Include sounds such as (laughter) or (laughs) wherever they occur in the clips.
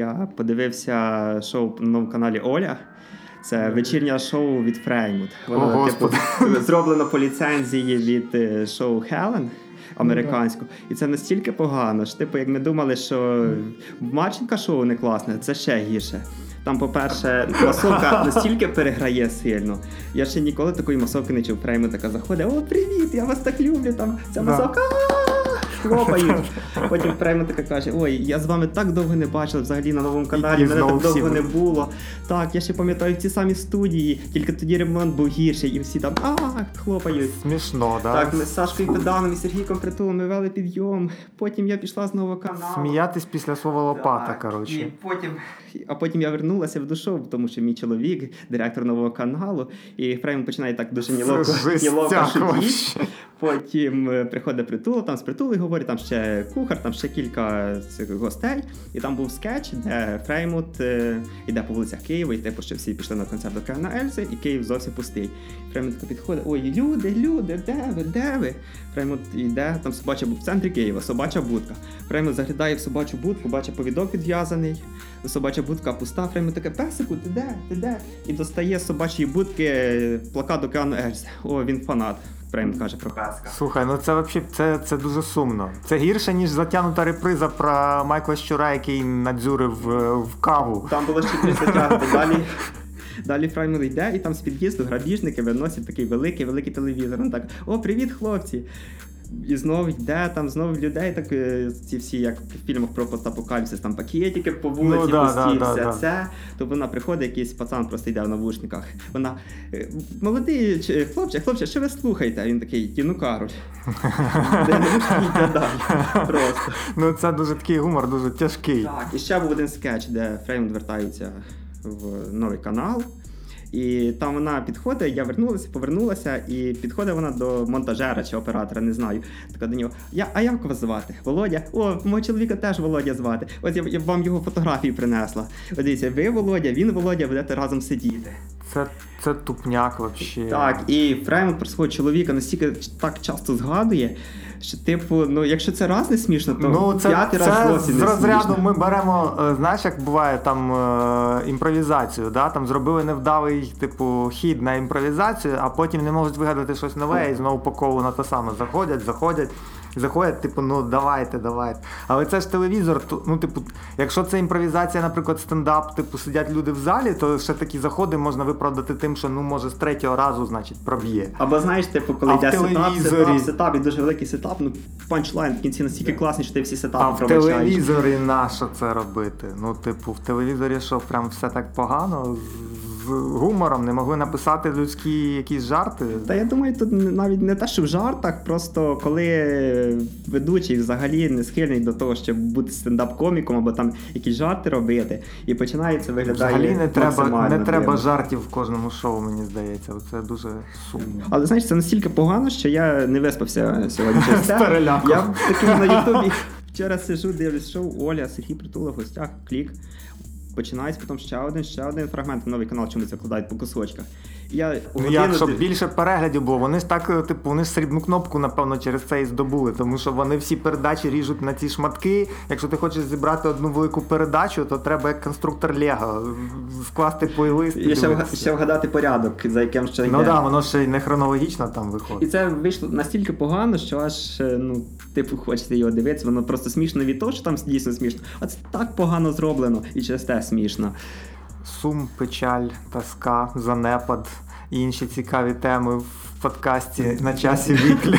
Я подивився шоу на новому каналі Оля. Це вечірнє шоу від Фреймут. Воно, О, типу, (laughs) зроблено по ліцензії від е, шоу Хелен американського. І це настільки погано. що, Типу, як ми думали, що Марченка шоу не класне, це ще гірше. Там, по-перше, (laughs) масовка настільки переграє сильно. Я ще ніколи такої масовки не чув. Фреймут така заходить: О, привіт! Я вас так люблю! Там ця масовка. Хлопають. Потім прямо така каже: Ой, я з вами так довго не бачила взагалі на новому каналі, мене так довго не було. Так, я ще пам'ятаю в ці самі студії, тільки тоді ремонт був гірший, і всі там а хлопають. Смішно, да? Так, ми з Сашкою Педаном і Сергійком Притулом ми вели підйом. Потім я пішла з нового каналу. Сміятись після слова лопата, коротше. І потім, а потім я вернулася в душу, тому що мій чоловік, директор нового каналу, і Фрейм починає так дуже ніловко, ніловко шутити. Потім е, приходить притул, там з притулою говорить, там ще кухар, там ще кілька гостей. І там був скетч, де Фреймут е, йде по вулицях Києва, і типу, що всі пішли на концерт до Кевіна Ельзи, і Київ зовсім пустий. Фреймут підходить: ой, люди, люди, де ви, де ви? Фреймут йде, там собача в центрі Києва, собача будка. Фреймут заглядає в собачу будку, бачить повідок підв'язаний. Собача будка пуста, Фреймут таке, песику, ти де? Ти де? І достає з собачої будки плакат до Кевіна Ельзи. О, він фанат. Фреймут каже про песка. Слухай, ну це взагалі це, це дуже сумно. Це гірше, ніж затягнута реприза про Майкла Щура, який надзюрив е, в каву. Там було ще три затягнути. (laughs) Далі, далі Фраймер йде, і там з під'їзду грабіжники виносять такий великий, великий телевізор. Він так: О, привіт, хлопці! І знову йде там знову людей, так е, ці всі, як в фільмах про постапокаліпсис, там пакетики по вулиці, Ну, да, пусті, да, все да. це. То вона приходить, якийсь пацан просто йде в навушниках. Вона е, молодий хлопче, хлопче, що ви слухаєте? А він такий, Кароль. Навушники йде далі. Просто. Ну це дуже такий гумор, дуже тяжкий. Так, і ще був один скетч, де Фреймут вертається в новий канал. І там вона підходить, я вернулася, повернулася, і підходить вона до монтажера чи оператора, не знаю. Така до нього. Я, а як вас звати? Володя? О, мого чоловіка теж Володя звати. Ось я, я вам його фотографії принесла. От дивіться, ви Володя, він Володя, будете разом сидіти. Це, це тупняк взагалі. Так, і Фреймут про свого чоловіка настільки так часто згадує, що, типу, ну, якщо це раз не смішно, то Ну, це, п'ятий раз це зовсім з розряду смішно. ми беремо, е, знаєш, як буває там е, імпровізацію, да? там зробили невдалий типу хід на імпровізацію, а потім не можуть вигадати щось нове і знову по колу на те саме заходять, заходять. Заходять, типу, ну давайте, давайте. Але це ж телевізор. то, Ну, типу, якщо це імпровізація, наприклад, стендап, типу, сидять люди в залі, то ще такі заходи можна виправдати тим, що ну може з третього разу, значить, проб'є. Або знаєш, типу, коли йде сетап, сетап, сетап, і дуже великий сетап, ну панчлайн в кінці настільки класний, що ти всі сетапи А в телевізорі на що це робити? Ну, типу, в телевізорі що прям все так погано гумором не могли написати людські якісь жарти. Та я думаю, тут навіть не те, що в жартах, просто коли ведучий взагалі не схильний до того, щоб бути стендап-коміком або там якісь жарти робити, і починає це виглядає. Взагалі не треба, не треба жартів в кожному шоу, мені здається. Це дуже сумно. Але знаєш, це настільки погано, що я не виспався сьогодні (laughs) З переляку. Я такий на Ютубі вчора сижу, дивлюсь шоу Оля, Сергій Притула в гостях, клік. Починається, потім ще один, ще один фрагмент, новий канал чомусь закладають по кусочках. Я Ну як, щоб див- більше переглядів було, вони ж так, е, типу, вони ж срібну кнопку, напевно, через це і здобули, тому що вони всі передачі ріжуть на ці шматки. Якщо ти хочеш зібрати одну велику передачу, то треба як конструктор Лего скласти плейлист. і ще, ще вгадати порядок, за яким ще йде. Ну так, да, воно ще й не хронологічно там виходить. І це вийшло настільки погано, що аж е, ну, типу, хочеться його дивитися. Воно просто смішно від того, що там дійсно смішно. А це так погано зроблено і через те смішно. Сум, печаль, тоска, занепад і інші цікаві теми в подкасті на часі віклі.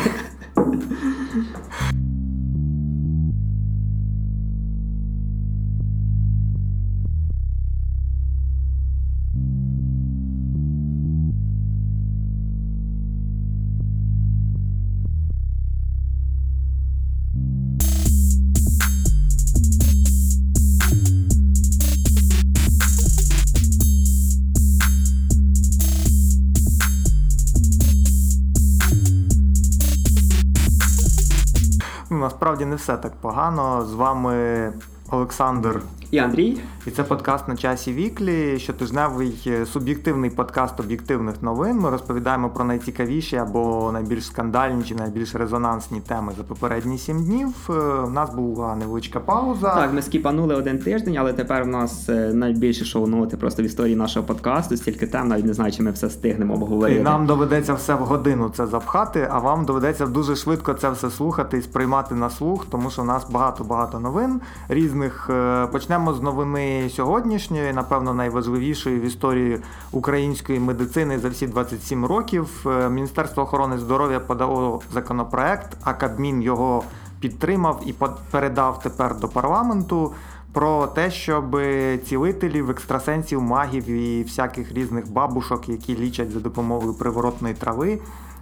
Насправді не все так погано. З вами Олександр і Андрій. І це подкаст на часі Weekly, щотижневий е, суб'єктивний подкаст об'єктивних новин. Ми розповідаємо про найцікавіші або найбільш скандальні чи найбільш резонансні теми за попередні сім днів. Е, у нас була невеличка пауза. Так, ми скіпанули один тиждень, але тепер у нас е, найбільше шоу-ноти просто в історії нашого подкасту. Стільки тем, навіть не знаю, чи ми все встигнемо обговорити. І нам доведеться все в годину це запхати, а вам доведеться дуже швидко це все слухати і сприймати на слух, тому що у нас багато-багато новин різних. Почнемо з новини сьогоднішньої, напевно, найважливішої в історії української медицини за всі 27 років. Е, Міністерство охорони здоров'я подало законопроект, а Кабмін його підтримав і передав тепер до парламенту. Про те, щоб цілителів, екстрасенсів, магів і всяких різних бабушок, які лічать за допомогою приворотної трави,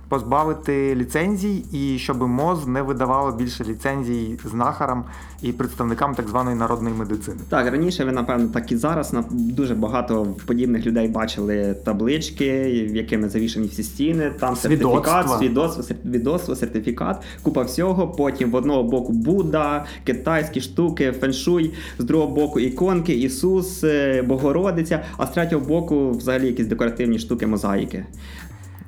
позбавити ліцензій і щоб МОЗ не видавало більше ліцензій знахарам і представникам так званої народної медицини. Так, раніше ви, напевно, так і зараз дуже багато подібних людей бачили таблички, в якими завішані всі стіни, там сертифікат, свідоцтво, свідоцтво, сертифікат, купа всього. Потім в одного боку Будда, китайські штуки, феншуй, з другого боку іконки, Ісус, е, Богородиця, а з третього боку, взагалі, якісь декоративні штуки, мозаїки.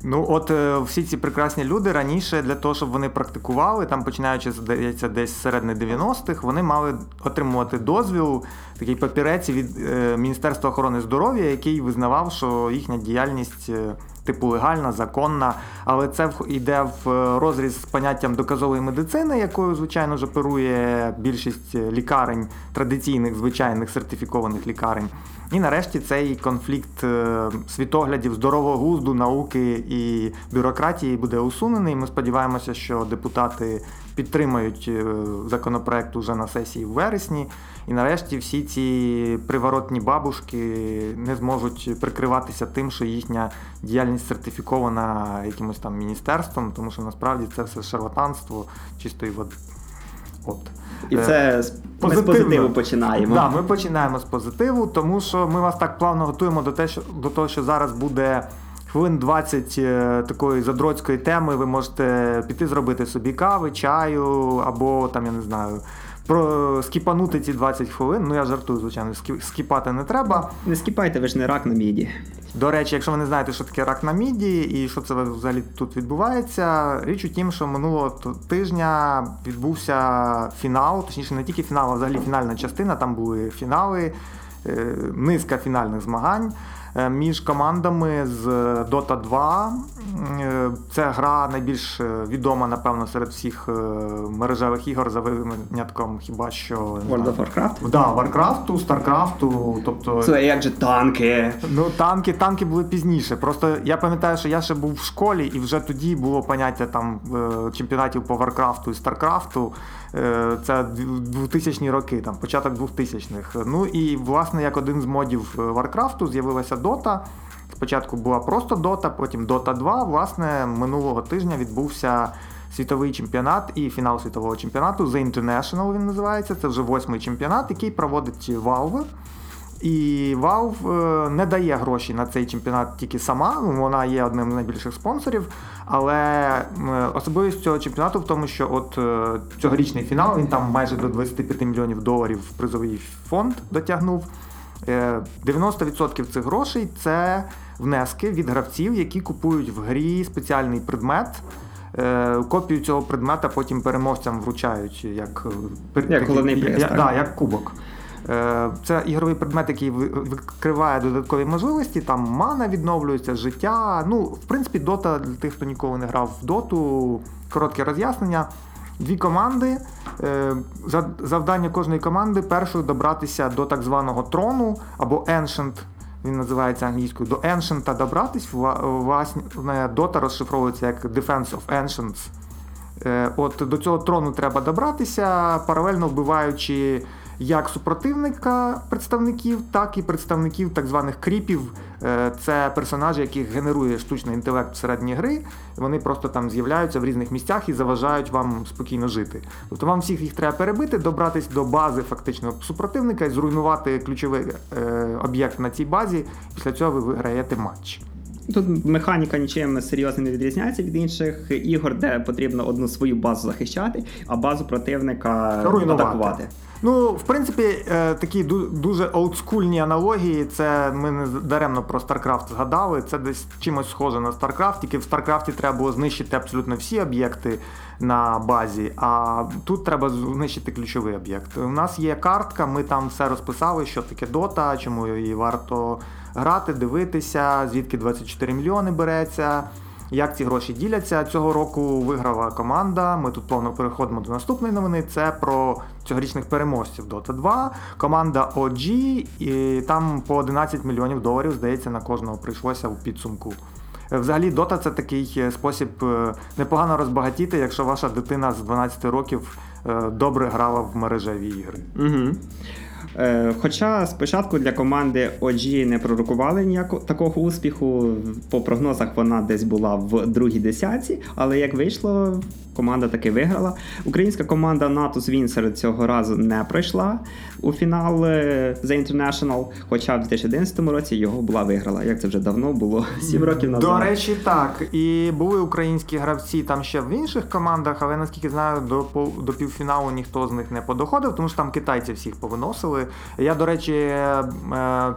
Ну, от е, всі ці прекрасні люди раніше для того, щоб вони практикували, там починаючи здається, десь середини 90-х, вони мали отримувати дозвіл, такий папірець від е, Міністерства охорони здоров'я, який визнавав, що їхня діяльність. Е, типу легальна, законна, але це йде в розріз з поняттям доказової медицини, якою, звичайно, ж оперує більшість лікарень, традиційних, звичайних сертифікованих лікарень. І нарешті цей конфлікт е, світоглядів здорового гузду, науки і бюрократії буде усунений. Ми сподіваємося, що депутати підтримають е, законопроект уже на сесії в вересні. І нарешті всі ці приворотні бабушки не зможуть прикриватися тим, що їхня діяльність сертифікована якимось там міністерством, тому що насправді це все шарлатанство чистої води. От. І е, це з ми з позитиву починаємо. Так, да, Ми починаємо з позитиву, тому що ми вас так плавно готуємо до те, що до того, що зараз буде хвилин 20 е, такої задроцької теми. Ви можете піти зробити собі кави, чаю або там, я не знаю про скіпанути ці 20 хвилин. Ну я жартую, звичайно, скіпати не треба. Не скіпайте, ви ж не рак на міді. До речі, якщо ви не знаєте, що таке рак на міді і що це взагалі тут відбувається, річ у тім, що минулого тижня відбувся фінал, точніше, не тільки фінал, а взагалі фінальна частина. Там були фінали, е, низка фінальних змагань. Е, між командами з Dota 2. Е, це гра найбільш е, відома, напевно, серед всіх мережевих ігор за винятком хіба що World of Warcraft? Да, Warcraft, StarCraft, тобто. Це як же танки. Ну, танки, танки були пізніше. Просто я пам'ятаю, що я ще був в школі, і вже тоді було поняття там чемпіонатів по Warcraft і StarCraft. Це 2000-ні роки, там, початок 2000-х. Ну і власне як один з модів Варкрафту з'явилася Дота. Спочатку була просто Дота, потім Дота 2. Власне, минулого тижня відбувся світовий чемпіонат і фінал світового чемпіонату The International він називається. Це вже восьмий чемпіонат, який проводить Valve. І Valve е, не дає гроші на цей чемпіонат тільки сама, вона є одним з найбільших спонсорів. Але е, особливість цього чемпіонату в тому, що от е, цьогорічний фінал він там майже до 25 мільйонів доларів призовий фонд дотягнув. 90% цих грошей це внески від гравців, які купують в грі спеціальний предмет. Копію цього предмета потім переможцям вручають як як головний як, да, як кубок. Е, це ігровий предмет, який викриває додаткові можливості. Там мана відновлюється, життя. Ну, в принципі, дота для тих, хто ніколи не грав в доту, коротке роз'яснення. Дві команди. Е, завдання кожної команди першою добратися до так званого трону або Ancient, він називається англійською, до Ancient добратись. Власне, дота розшифровується як Defense of Ancients. Е, от До цього трону треба добратися, паралельно вбиваючи як супротивника представників, так і представників так званих кріпів. Е, це персонажі, яких генерує штучний інтелект всередині гри. Вони просто там з'являються в різних місцях і заважають вам спокійно жити. Тобто вам всіх їх треба перебити, добратись до бази фактично супротивника і зруйнувати ключовий е, об'єкт на цій базі. Після цього ви виграєте матч. Тут механіка нічим серйозно не відрізняється від інших ігор, де потрібно одну свою базу захищати, а базу противника Руйнувати. атакувати. Ну, в принципі, е, такі дуже олдскульні аналогії. Це ми не даремно про StarCraft згадали. Це десь чимось схоже на StarCraft, тільки в StarCraft треба було знищити абсолютно всі об'єкти на базі, а тут треба знищити ключовий об'єкт. У нас є картка, ми там все розписали, що таке дота, чому її варто грати, дивитися, звідки 24 мільйони береться. Як ці гроші діляться? Цього року виграла команда. Ми тут повно переходимо до наступної новини. Це про цьогорічних переможців Dota 2. Команда OG, і там по 11 мільйонів доларів, здається, на кожного прийшлося у підсумку. Взагалі, Dota це такий е, спосіб е, непогано розбагатіти, якщо ваша дитина з 12 років е, добре грала в мережеві ігри. Угу. Е, хоча спочатку для команди OG не пророкували ніякого такого успіху, по прогнозах вона десь була в другій десятці, але як вийшло, команда таки виграла. Українська команда Natus Windsor цього разу не пройшла у фінал The International, хоча в 2011 році його була виграла. Як це вже давно було? (laughs) Сім років назад. До речі, так. І були українські гравці там ще в інших командах, але наскільки знаю, до до півфіналу ніхто з них не подоходив, тому що там китайці всіх повиносили. Я, до речі, е,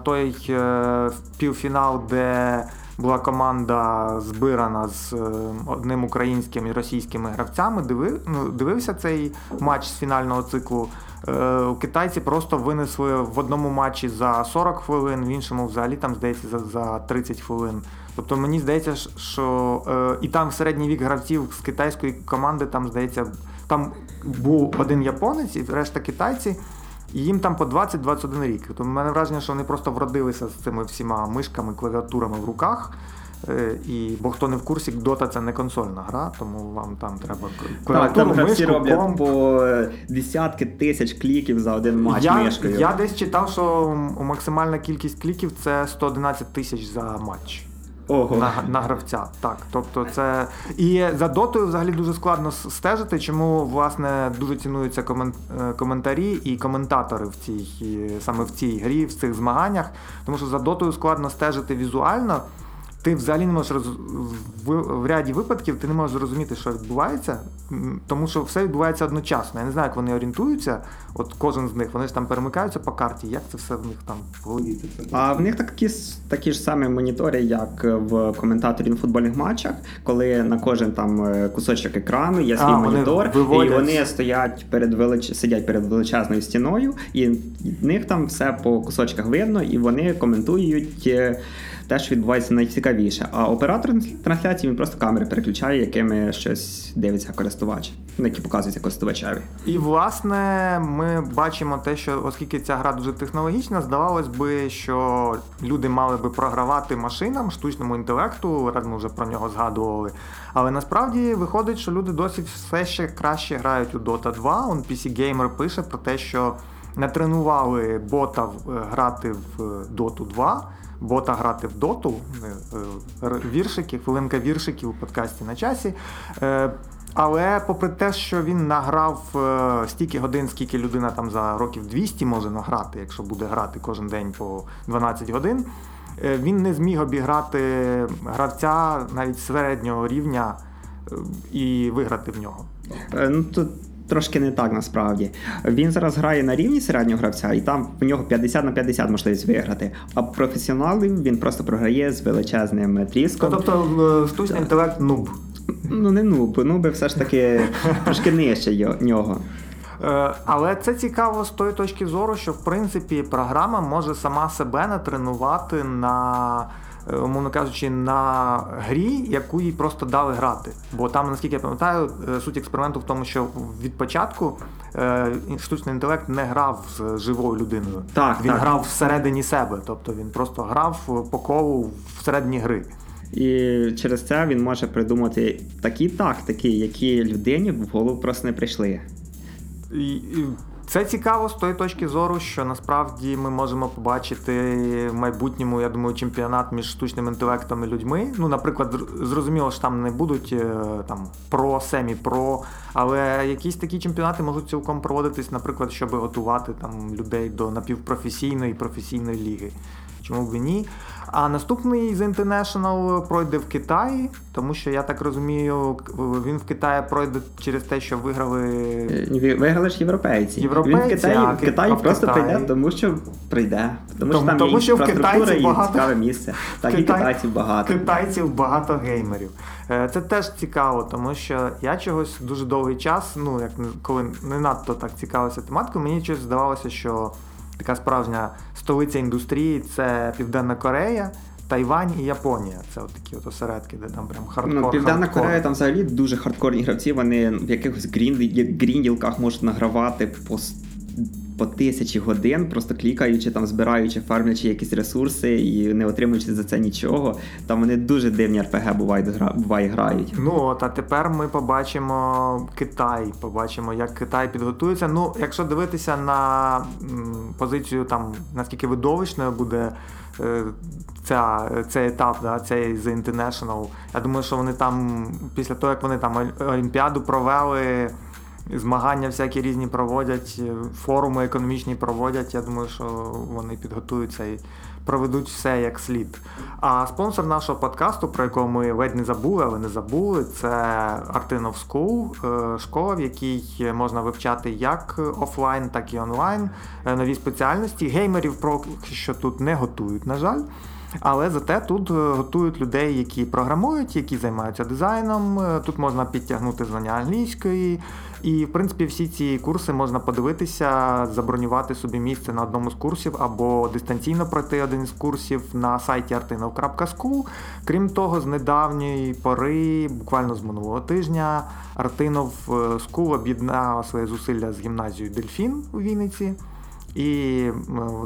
той е, півфінал, де була команда збирана з одним українським і російськими гравцями, ну, дивився цей матч з фінального циклу. Е, китайці просто винесли в одному матчі за 40 хвилин, в іншому взагалі там здається за, за 30 хвилин. Тобто мені здається, що е, і там середній вік гравців з китайської команди, там здається, там був один японець і решта китайці. І їм там по 20-21 рік. Тобто в мене враження, що вони просто вродилися з цими всіма мишками, клавіатурами в руках. Е, і бо хто не в курсі, Дота це не консольна гра, тому вам там треба Так, там мишку, роблять комп. по десятки тисяч кліків за один матч я, мишкою. Я десь читав, що максимальна кількість кліків це 111 тисяч за матч. Ого. На на гравця. Так, тобто це і за дотою взагалі дуже складно стежити, чому власне дуже цінуються комен... Е, коментарі і коментатори в цій саме в цій грі, в цих змаганнях, тому що за дотою складно стежити візуально ти взагалі не можеш роз... в... в ряді випадків ти не можеш зрозуміти, що відбувається, тому що все відбувається одночасно. Я не знаю, як вони орієнтуються. От кожен з них вони ж там перемикаються по карті. Як це все в них там голові? А в них такі такі ж самі монітори, як в коментаторі на футбольних матчах, коли на кожен там е, кусочок екрану є свій а, монітор, вони і вони стоять перед велич... сидять перед величезною стіною, і в них там все по кусочках видно, і вони коментують. Е, те, що відбувається найцікавіше. А оператор трансляції він просто камери переключає, якими щось дивиться користувач, які показуються користувачеві. І власне ми бачимо те, що оскільки ця гра дуже технологічна, здавалось би, що люди мали би програвати машинам, штучному інтелекту, раз ми вже про нього згадували. Але насправді виходить, що люди досі все ще краще грають у Dota 2. Он PC Gamer пише про те, що натренували бота грати в Dota 2 бота грати в доту, е, е, віршики, хвилинка віршиків у подкасті на часі. Е, але попри те, що він награв стільки годин, скільки людина там за років 200 може награти, якщо буде грати кожен день по 12 годин, він не зміг обіграти гравця навіть середнього рівня і виграти в нього. Ну, тут трошки не так насправді. Він зараз грає на рівні середнього гравця, і там в нього 50 на 50 можливість виграти. А професіоналів він просто програє з величезним тріском. Тобто штучний інтелект нуб. Ну не нуб, нуби все ж таки (laughs) трошки нижче нього. Е, але це цікаво з тої точки зору, що в принципі програма може сама себе натренувати на Е, умовно кажучи, на грі, яку їй просто дали грати. Бо там, наскільки я пам'ятаю, е, суть експерименту в тому, що від початку е, штучний інтелект не грав з живою людиною. Так, Він так. грав всередині себе, тобто він просто грав по колу всередині гри. І через це він може придумати такі тактики, які людині в голову просто не прийшли. І, і це цікаво з тої точки зору, що насправді ми можемо побачити в майбутньому, я думаю, чемпіонат між штучним інтелектом і людьми. Ну, наприклад, зрозуміло, що там не будуть е, там про, семі про, але якісь такі чемпіонати можуть цілком проводитись, наприклад, щоб готувати там людей до напівпрофесійної і професійної ліги. чому б і ні. А наступний The International пройде в Китаї, тому що я так розумію, він в Китаї пройде через те, що виграли. Виграли ж європейці. Європейці, Він в Китаї, а в Китаї просто Китаї. прийде, тому що прийде. Тому, Тому- що там тому що в багато- цікаве місце. Так і Китай- китайців багато. Китайців багато геймерів. Е, Це теж цікаво, тому що я чогось дуже довгий час, ну як коли не надто так цікавився тематикою, мені щось здавалося, що така справжня столиця індустрії це Південна Корея. Тайвань і Японія. Це от такі от осередки, де там прям хардкор. Ну, Південна хардкор. Корея там взагалі дуже хардкорні гравці. Вони в якихось грінділках можуть награвати по, по тисячі годин, просто клікаючи, там, збираючи, фармлячи якісь ресурси і не отримуючи за це нічого. Там вони дуже дивні РПГ бувають, буває грають. Ну от, а тепер ми побачимо Китай, побачимо, як Китай підготується. Ну, якщо дивитися на позицію там, наскільки видовищною буде е, ця, цей етап, да, цей The International, я думаю, що вони там, після того, як вони там Олімпіаду провели. Змагання всякі різні проводять, форуми економічні проводять. Я думаю, що вони підготуються і проведуть все як слід. А спонсор нашого подкасту, про якого ми ледь не забули, але не забули, це Artinov School, е, школа, в якій можна вивчати як офлайн, так і онлайн е, нові спеціальності. Геймерів поки що тут не готують, на жаль. Але зате тут е, готують людей, які програмують, які займаються дизайном. Тут можна підтягнути знання англійської. І, в принципі, всі ці курси можна подивитися, забронювати собі місце на одному з курсів або дистанційно пройти один з курсів на сайті artinov.school. Крім того, з недавньої пори, буквально з минулого тижня, Artinov School об'єднала свої зусилля з гімназією Дельфін у Вінниці. І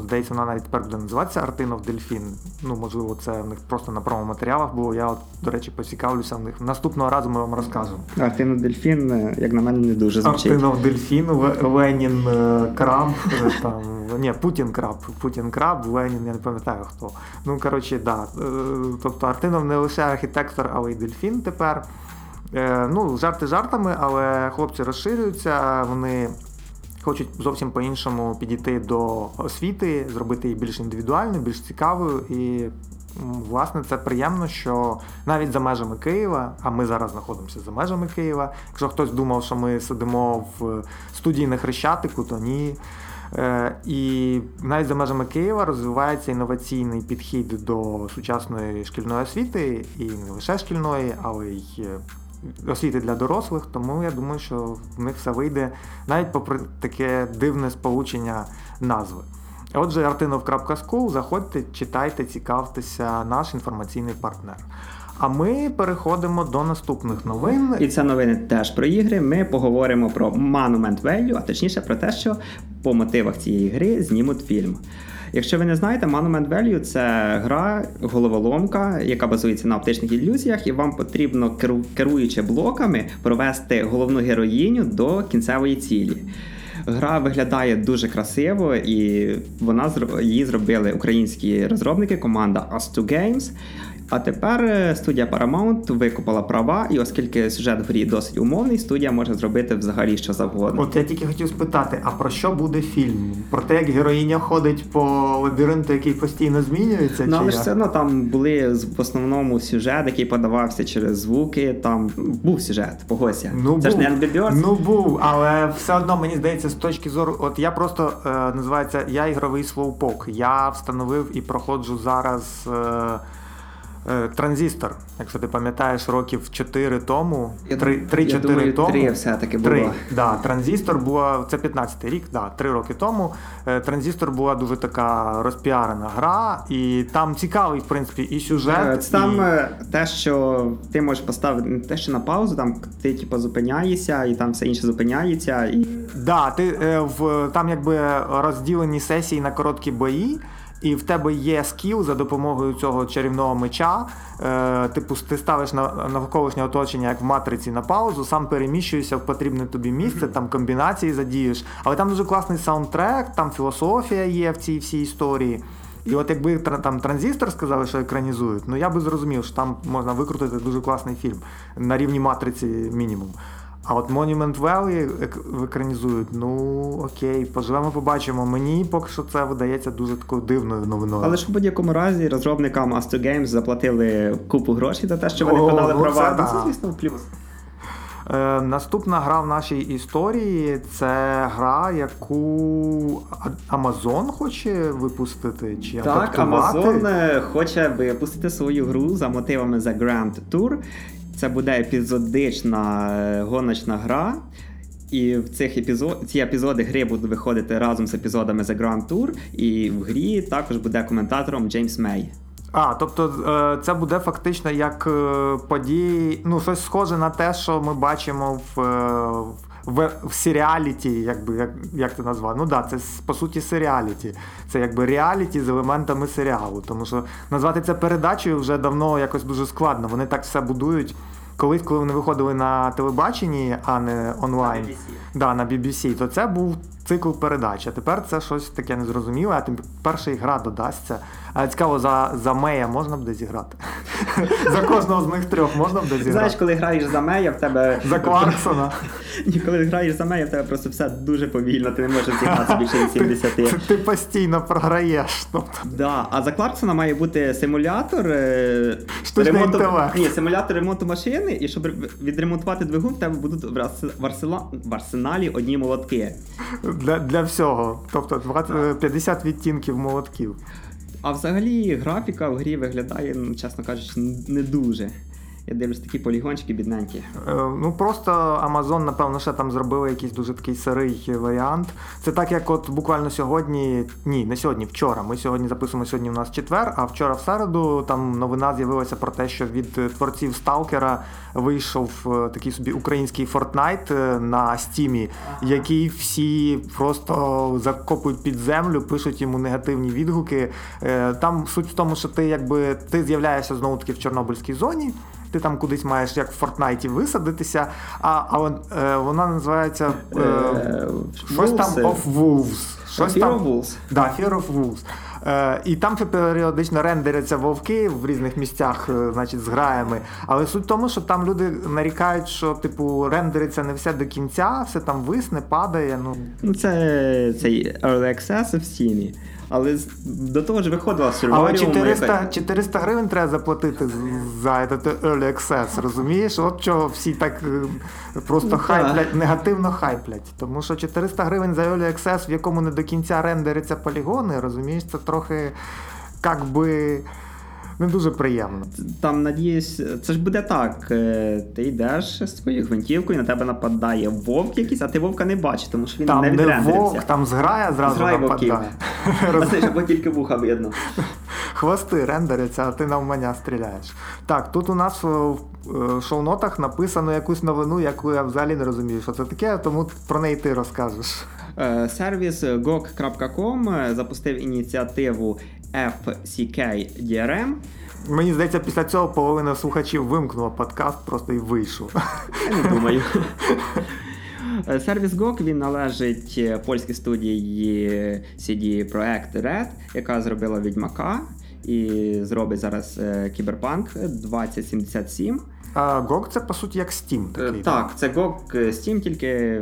здається, вона навіть тепер буде називатися Артинов Дельфін. Ну, можливо, це в них просто на промо-матеріалах було. Я, от, до речі, поцікавлюся в них. Наступного разу ми вам розкажемо. Артину Дельфін, е, як на мене, не дуже звучить. Артинов Дельфін, Ленін е, Краб, е, там, ні, Путін Краб, Путін Краб, Ленін, я не пам'ятаю хто. Ну, коротше, да. Тобто Артинов не лише архітектор, але й дельфін тепер. Ну, жарти жартами, але хлопці розширюються, вони хочуть зовсім по-іншому підійти до освіти, зробити її більш індивідуальною, більш цікавою. І власне це приємно, що навіть за межами Києва, а ми зараз знаходимося за межами Києва. Якщо хтось думав, що ми сидимо в студії на Хрещатику, то ні. Е, І навіть за межами Києва розвивається інноваційний підхід до сучасної шкільної освіти, і не лише шкільної, але й е, освіти для дорослих. Тому я думаю, що в них все вийде навіть попри таке дивне сполучення назви. Отже, artinov.school, заходьте, читайте, цікавтеся, наш інформаційний партнер. А ми переходимо до наступних новин. І це новини теж про ігри. Ми поговоримо про Monument Valley, а точніше про те, що по мотивах цієї гри знімуть фільм. Якщо ви не знаєте, Monument Value – це гра головоломка, яка базується на оптичних ілюзіях, і вам потрібно, керу- керуючи блоками, провести головну героїню до кінцевої цілі. Гра виглядає дуже красиво, і вона її зробили українські розробники, команда Us2 Games. А тепер е, студія Paramount викупила права, і оскільки сюжет в грі досить умовний, студія може зробити взагалі що завгодно. От я тільки хотів спитати, а про що буде фільм? Про те, як героїня ходить по лабіринту, який постійно змінюється? Ну, але ж все одно там були в основному сюжет, який подавався через звуки. Там був сюжет, погодься. Ну, Це був. ж не Angry Birds. Ну був, але все одно мені здається, з точки зору, от я просто е, називається я ігровий слоупок. Я встановив і проходжу зараз. Е, Транзистор, якщо ти пам'ятаєш, років 4 тому, Я 3-4 я думаю, тому. три все-таки було. Три, да, транзистор була, це 15-й рік, да, три роки тому. Е, Транзистор була дуже така розпіарена гра, і там цікавий, в принципі, і Е, сюжет. Це там і... е, те, що ти можеш поставити не те, що на паузу, там ти типу, зупиняєшся, і там все інше зупиняється. І... Да, ти е, в там якби розділені сесії на короткі бої. І в тебе є скіл за допомогою цього чарівного меча. Е, типу, ти ставиш на навколишнє оточення, як в матриці, на паузу, сам переміщуєшся в потрібне тобі місце, там комбінації задієш. Але там дуже класний саундтрек, там філософія є в цій всій історії. І от якби там транзистор сказали, що екранізують, ну я би зрозумів, що там можна викрутити дуже класний фільм на рівні матриці мінімум. А от Monument Valley ек- екранізують, ну окей, поживемо, побачимо. Мені поки що це видається дуже такою дивною новиною. Але ж в будь-якому разі розробникам Astro Games заплатили купу грошей за те, що вони О, продали ну права. це Ну. Це, звісно, плюс. Е, наступна гра в нашій історії це гра, яку Amazon хоче випустити чи Так, адаптувати. Amazon е, хоче випустити свою гру за мотивами The Grand Tour. Це буде епізодична е, гоночна гра. І в цих епізод... ці епізоди гри будуть виходити разом з епізодами The Grand Tour. І в грі також буде коментатором Джеймс Мей. А, тобто е, це буде фактично як е, події, ну щось схоже на те, що ми бачимо в, в, в серіаліті, якби як, як це назвав. Ну да, це по суті серіаліті. Це якби реаліті з елементами серіалу. Тому що назвати це передачею вже давно якось дуже складно. Вони так все будують. Колись, коли вони виходили на телебаченні, а не онлайн, На BBC. Да, на BBC, то це був цикл передач. А тепер це щось таке незрозуміле, а тим перша гра додасться. А цікаво, за, за Мея можна буде зіграти? (laughs) за кожного з них трьох можна буде зіграти? Знаєш, коли граєш за Мея, в тебе. За Кларксона. (laughs) Ні, коли граєш за Мея, в тебе просто все дуже повільно, ти не можеш зіграти (laughs) більше від 70. Ти, ти постійно програєш. Тобто, Да, а за Кларксона має бути симулятор е, Ні, симулятор ремонту машини, і щоб відремонтувати двигун, в тебе будуть в арсеналі одні молотки. Для, для всього. Тобто 20, 50 відтінків молотків. А взагалі графіка в грі виглядає, ну, чесно кажучи, не дуже. Я дивлюсь такі полігончики бідненькі. Е, Ну просто Amazon, напевно, ще там зробили якийсь дуже такий сирий варіант. Це так, як от буквально сьогодні, ні, не сьогодні, вчора. Ми сьогодні записуємо сьогодні. У нас четвер, а вчора в середу там новина з'явилася про те, що від творців Сталкера вийшов е, такий собі український Fortnite е, на стімі, який всі просто закопують під землю, пишуть йому негативні відгуки. Е, Там суть в тому, що ти якби ти з'являєшся знову таки в Чорнобильській зоні. Ти там кудись маєш як в Фортнайті висадитися, а, а е, вона називається е, Е, щось там of Wolves. Щось Fear там, of Wolves. Да, Fear of Wolves. Е, і там періодично рендеряться вовки в різних місцях, е, значить, з граями. Але суть в тому, що там люди нарікають, що типу рендериться не все до кінця, все там висне, падає. Ну Ну, це цей Early Access в Steam. Але до того ж виходила Survivorium. Але 400, яка- 400 гривень треба заплатити за этот Early Access, розумієш? От чого всі так е, просто Ну, хайплять, негативно хайплять. Тому що 400 гривень за Early Access, в якому не до кінця рендериться полігони, розумієш, це трохи як би не дуже приємно. Там, надіюсь, це ж буде так. е, Ти йдеш з своєю гвинтівкою, на тебе нападає вовк якийсь, а ти вовка не бачиш, тому що він Там не не відрендерився. вовк, там зграя зразу Зграя нападає. (laughs) А це ж або тільки вуха видно. (laughs) Хвости рендеряться, а ти навмання стріляєш. Так, тут у нас е, в шоу-нотах написано якусь новину, яку я взагалі не розумію, що це таке, тому про неї ти розкажеш. Е, Сервіс gog.com запустив ініціативу FCK DRM. Мені здається, після цього половина слухачів вимкнула подкаст просто і вийшов. Я не думаю. Е, Сервіс GOG він належить е, польській студії CD Projekt Red, яка зробила Відьмака і зробить зараз е, Кіберпанк 2077. А GOG це по суті як Steam Е, такий. Так, це GOG Steam, тільки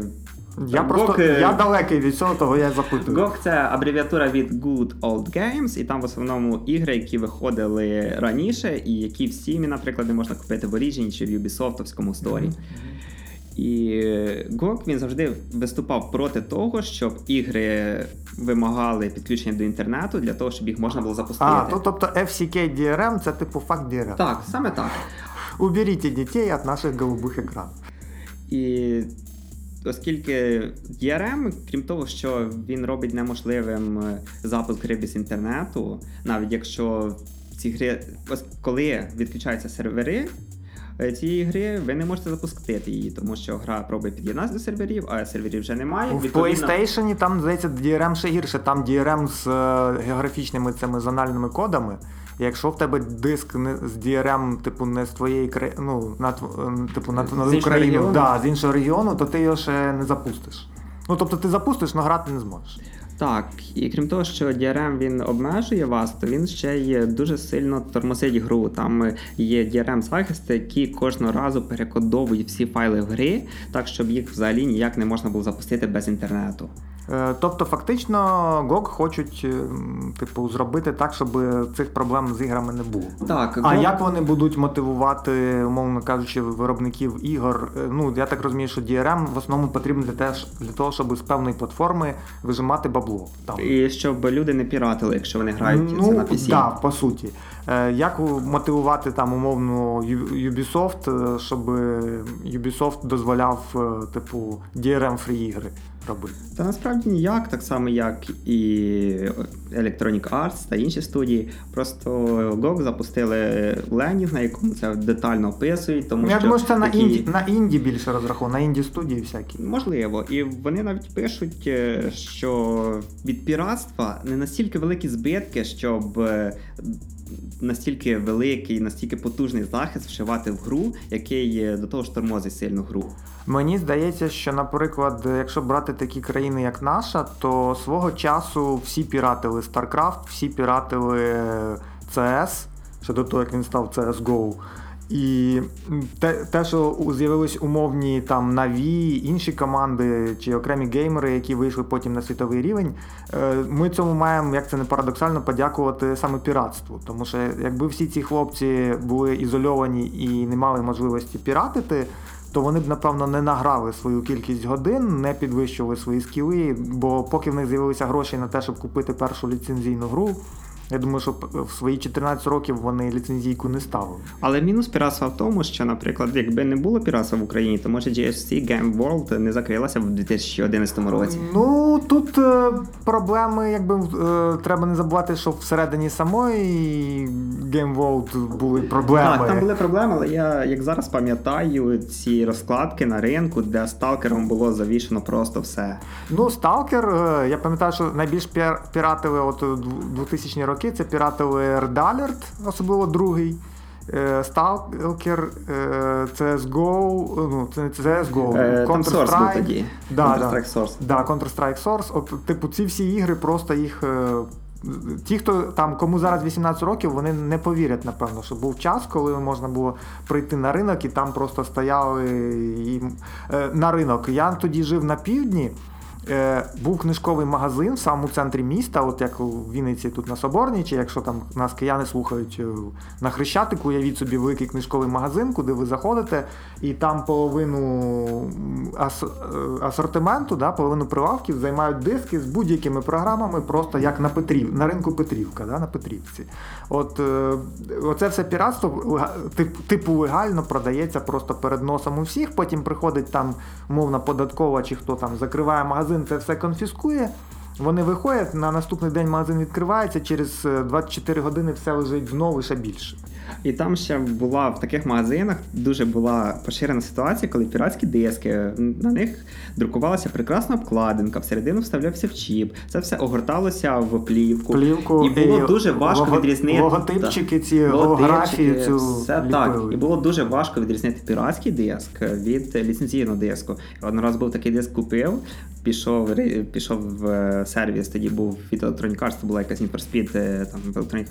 Я GOG, просто е, я далекий від цього, того я запитую. GOG це абревіатура від Good Old Games, і там в основному ігри, які виходили раніше, і які в Steam, наприклад, не можна купити в Origin чи в Ubisoft овському сторі. І GOG він завжди виступав проти того, щоб ігри вимагали підключення до інтернету для того, щоб їх можна було запустити. А, то, тобто FCK DRM це типу факт DRM. Так, саме так. Уберіть дітей від наших голубих екранів. І оскільки DRM, крім того, що він робить неможливим е, запуск гри без інтернету, навіть якщо ці гри, коли відключаються сервери. е, Цієї гри ви не можете запустити її, тому що гра пробує під'єднатися до серверів, а серверів вже немає. В Відповідно- PlayStation там, здається, DRM ще гірше. Там DRM з е, географічними цими зональними кодами. Якщо в тебе диск не з DRM, типу, не з твоєї країни, ну, на, е, типу, на, на З Україну, регіону? да, з іншого регіону, то ти його ще не запустиш. Ну, тобто ти запустиш, але грати не зможеш. Так, і крім того, що DRM він обмежує вас, то він ще й дуже сильно тормозить гру. Там є DRM захисти, які кожного разу перекодовують всі файли в гри, так щоб їх взагалі ніяк не можна було запустити без інтернету. Е, тобто, фактично, GOG хочуть е, типу, зробити так, щоб цих проблем з іграми не було. Так, А GOG... як вони будуть мотивувати, умовно кажучи, виробників ігор? Е, Ну, я так розумію, що DRM в основному потрібен для теж для того, щоб з певної платформи вижимати бабло. Там. І щоб люди не піратили, якщо вони грають ну, це на PC. Да, по суті. Як мотивувати там умовно Ubisoft, щоб Ubisoft дозволяв, типу, DRM-фрі ігри робити? Та насправді ніяк, так само, як і Electronic Arts та інші студії. Просто GOG запустили ленінг, на якому це детально описують. Тому Я що думаю, що це такі... на інді на інді більше розраховано, на інді студії всякі. Можливо, і вони навіть пишуть, що від піратства не настільки великі збитки, щоб настільки великий, настільки потужний захист вшивати в гру, який до того ж тормозить сильну гру. Мені здається, що, наприклад, якщо брати такі країни, як наша, то свого часу всі піратили StarCraft, всі піратили CS, ще до того, як він став CSGO. І те, те, що з'явились умовні там Наві, інші команди чи окремі геймери, які вийшли потім на світовий рівень, ми цьому маємо, як це не парадоксально, подякувати саме піратству. Тому що якби всі ці хлопці були ізольовані і не мали можливості піратити, то вони б, напевно, не награли свою кількість годин, не підвищували свої скіли, бо поки в них з'явилися гроші на те, щоб купити першу ліцензійну гру. Я думаю, що в свої 14 років вони ліцензійку не ставили. Але мінус піратства в тому, що, наприклад, якби не було піратства в Україні, то може GSC Game World не закрилася в 2011 році. Ну тут е, проблеми, якби е, треба не забувати, що всередині самої Game World були проблеми. Так, там були проблеми, але я як зараз пам'ятаю ці розкладки на ринку, де сталкером було завішено просто все. Ну, сталкер, е, я пам'ятаю, що найбільш піратили от 2000 роки роки це піратили Alert, особливо другий. Stalker, CSGO, ну, CSGO, Counter-Strike. Да, Counter-Strike Source. Да, Counter-Strike Source. От, типу, ці всі ігри просто їх. Ті, хто там, кому зараз 18 років, вони не повірять, напевно, що був час, коли можна було прийти на ринок і там просто стояли і, е, на ринок. Я тоді жив на півдні. Е, був книжковий магазин в самому центрі міста, от як у Вінниці тут на Соборній, чи якщо там нас кияни слухають е, на Хрещатику, уявіть собі великий книжковий магазин, куди ви заходите, і там половину ас- е, асортименту, да, половину прилавків займають диски з будь-якими програмами, просто як на Петрів, на ринку Петрівка, да, на Петрівці. От Оце все піратство типу легально продається просто перед носом у всіх, потім приходить там мовна податкова, чи хто там закриває магазин магазин це все конфіскує. Вони виходять, на наступний день магазин відкривається, через 24 е, години все лежить знову ще більше. І там ще була в таких магазинах дуже була поширена ситуація, коли піратські диски на них друкувалася прекрасна обкладинка, всередину вставлявся в чіп. Це все огорталося в плівку. Плівку і було і дуже важко лого, відрізнити логотипчики, ці голографії цю все так. І було дуже важко відрізнити піратський диск від ліцензійного диску. Один раз був такий диск купив. Пішов пішов в сервіс, тоді був від це була якась Need for Speed, е, там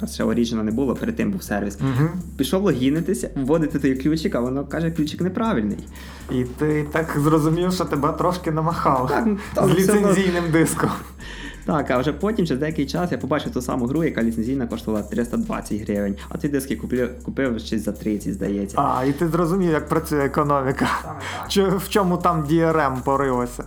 Arts ще Origin не було, перед тим був сервіс. Пішов логінитися, вводити той ключик, а воно каже, ключик неправильний. І ти так зрозумів, що тебе трошки намахав так, з ліцензійним диском. Так, а вже потім, через деякий час, я побачив ту саму гру, яка ліцензійна коштувала 320 гривень, а ці диски купив, купив щось за 30, здається. А, і ти зрозумів, як працює економіка. Чи, в чому там DRM порилося.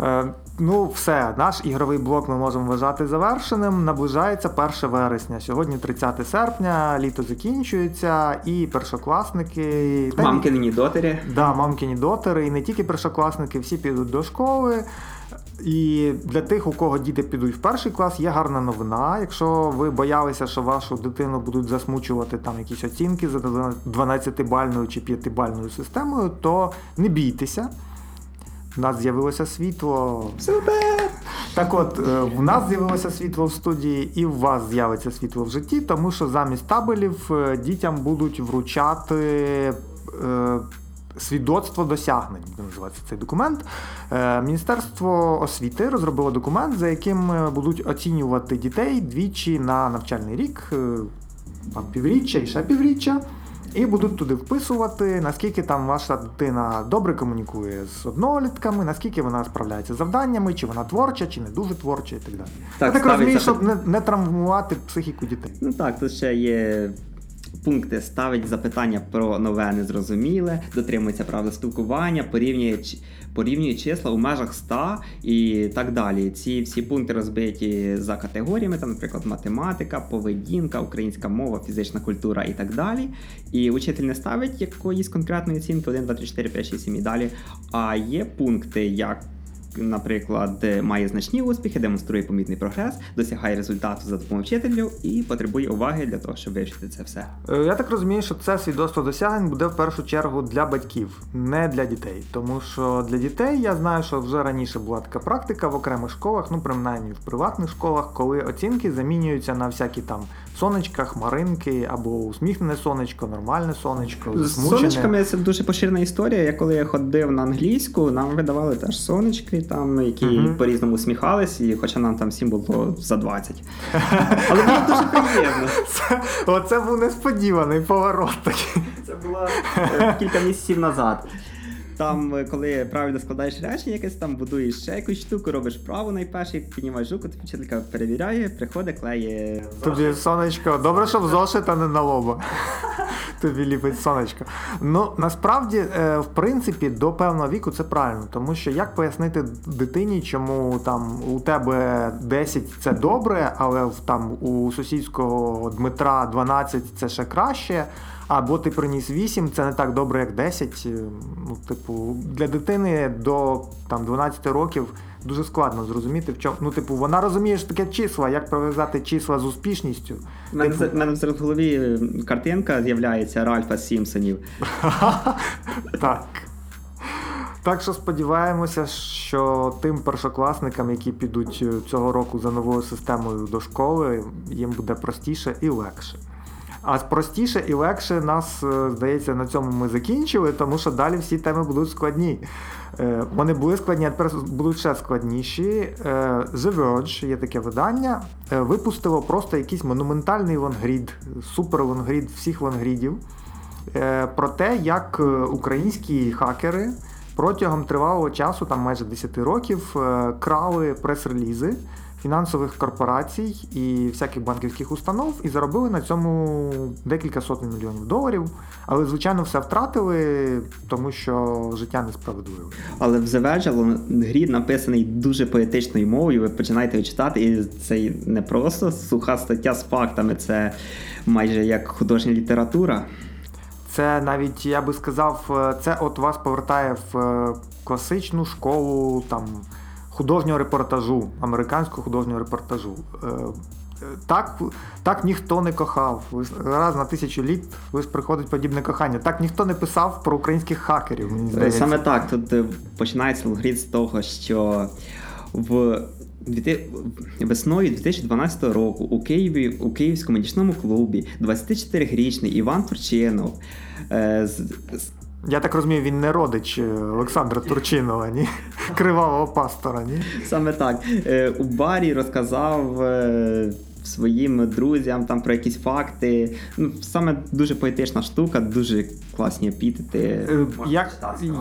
Е, ну, все, наш ігровий блок ми можемо вважати завершеним. Наближається 1 вересня. Сьогодні 30 серпня, літо закінчується, і першокласники. Мамкині дотери. Да, мамкині дотери. І не тільки першокласники, всі підуть до школи. І для тих, у кого діти підуть в перший клас, є гарна новина. Якщо ви боялися, що вашу дитину будуть засмучувати там якісь оцінки за 12-бальною чи 5-бальною системою, то не бійтеся. У нас з'явилося світло. Супер! Так от, е, в нас з'явилося світло в студії, і в вас з'явиться світло в житті, тому що замість табелів е, дітям будуть вручати е, свідоцтво досягнень, буде називається цей документ. Е, Міністерство освіти розробило документ, за яким будуть оцінювати дітей двічі на навчальний рік, там півріччя і ще півріччя. І будуть туди вписувати, наскільки там ваша дитина добре комунікує з однолітками, наскільки вона справляється з завданнями, чи вона творча, чи не дуже творча, і так далі. Так, Я так розумію, щоб не, не травмувати психіку дітей. Ну так, тут ще є пункти ставить запитання про нове незрозуміле, дотримується правил спілкування, порівнює, порівнює числа у межах 100 і так далі. Ці всі пункти розбиті за категоріями, там, наприклад, математика, поведінка, українська мова, фізична культура і так далі. І учитель не ставить якоїсь конкретної оцінки 1, 2, 3, 4, 5, 6, 7 і далі. А є пункти, як наприклад, має значні успіхи, демонструє помітний прогрес, досягає результату за допомогою вчителю і потребує уваги для того, щоб вивчити це все. Е, Я так розумію, що це свідоцтво досягнень буде в першу чергу для батьків, не для дітей. Тому що для дітей я знаю, що вже раніше була така практика в окремих школах, ну принаймні в приватних школах, коли оцінки замінюються на всякі там сонечка, хмаринки або усміхнене сонечко, нормальне сонечко, З сонечками це дуже поширена історія. Я коли я ходив на англійську, нам видавали теж сонечки, там які Мгм. по-різному усміхались, і хоча нам там всім було за 20. (laughs) Але було дуже приємно. Це, оце був несподіваний поворот такий. Це було е, кілька місяців назад. Там, е, коли правильно складаєш речення, якесь там будуєш ще якусь штуку, робиш вправо найперше, піднімаєш руку, тобі вчителька перевіряє, приходить, клеє. Тобі сонечко, добре, що в зошит, а не на лоба. (laughs) Тобі ліпить сонечко. Ну насправді, е, в принципі, до певного віку це правильно, тому що як пояснити дитині, чому там у тебе 10 це добре, але там у сусідського Дмитра 12 це ще краще. Або ти приніс 8, це не так добре, як 10. Е, Ну, типу, для дитини до там 12 років дуже складно зрозуміти, в чому. Ну, типу, вона розуміє, що таке числа, як пов'язати числа з успішністю. У мене, Типу, в зараз в голові картинка з'являється Ральфа Сімпсонів. (laughs) Так. Так що сподіваємося, що тим першокласникам, які підуть е, цього року за новою системою до школи, їм буде простіше і легше. А простіше і легше нас, е, здається, на цьому ми закінчили, тому що далі всі теми будуть складні. Е, Вони були складні, а тепер будуть ще складніші. Е, The Verge, є таке видання, випустило просто якийсь монументальний лонгрід, супер лонгрід всіх лонгрідів про те, як українські хакери протягом тривалого часу, там майже 10 років, крали прес-релізи фінансових корпорацій і всяких банківських установ і заробили на цьому декілька сотень мільйонів доларів. Але, звичайно, все втратили, тому що життя несправедливе. Але в The грі написаний дуже поетичною мовою. Ви починаєте його читати, і це не просто суха стаття з фактами, це майже як художня література. Це навіть, я би сказав, е, це от вас повертає в е, класичну школу там художнього репортажу, американського художнього репортажу. Е, е, Так, так ніхто не кохав. Раз на тисячу літ ви приходить подібне кохання. Так ніхто не писав про українських хакерів. Мені здається. Саме так, тут е, починається лонгрід з того, що в весною 2012 року у Києві у Київському нічному клубі 24-річний Іван Турчинов е, з- Я так розумію, він не родич е, Олександра Турчинова, ні? (laughs) Кривавого пастора, ні? Саме так. Е, У барі розказав е, своїм друзям там про якісь факти. Ну, саме дуже поетична штука, дуже класні епітети. Як,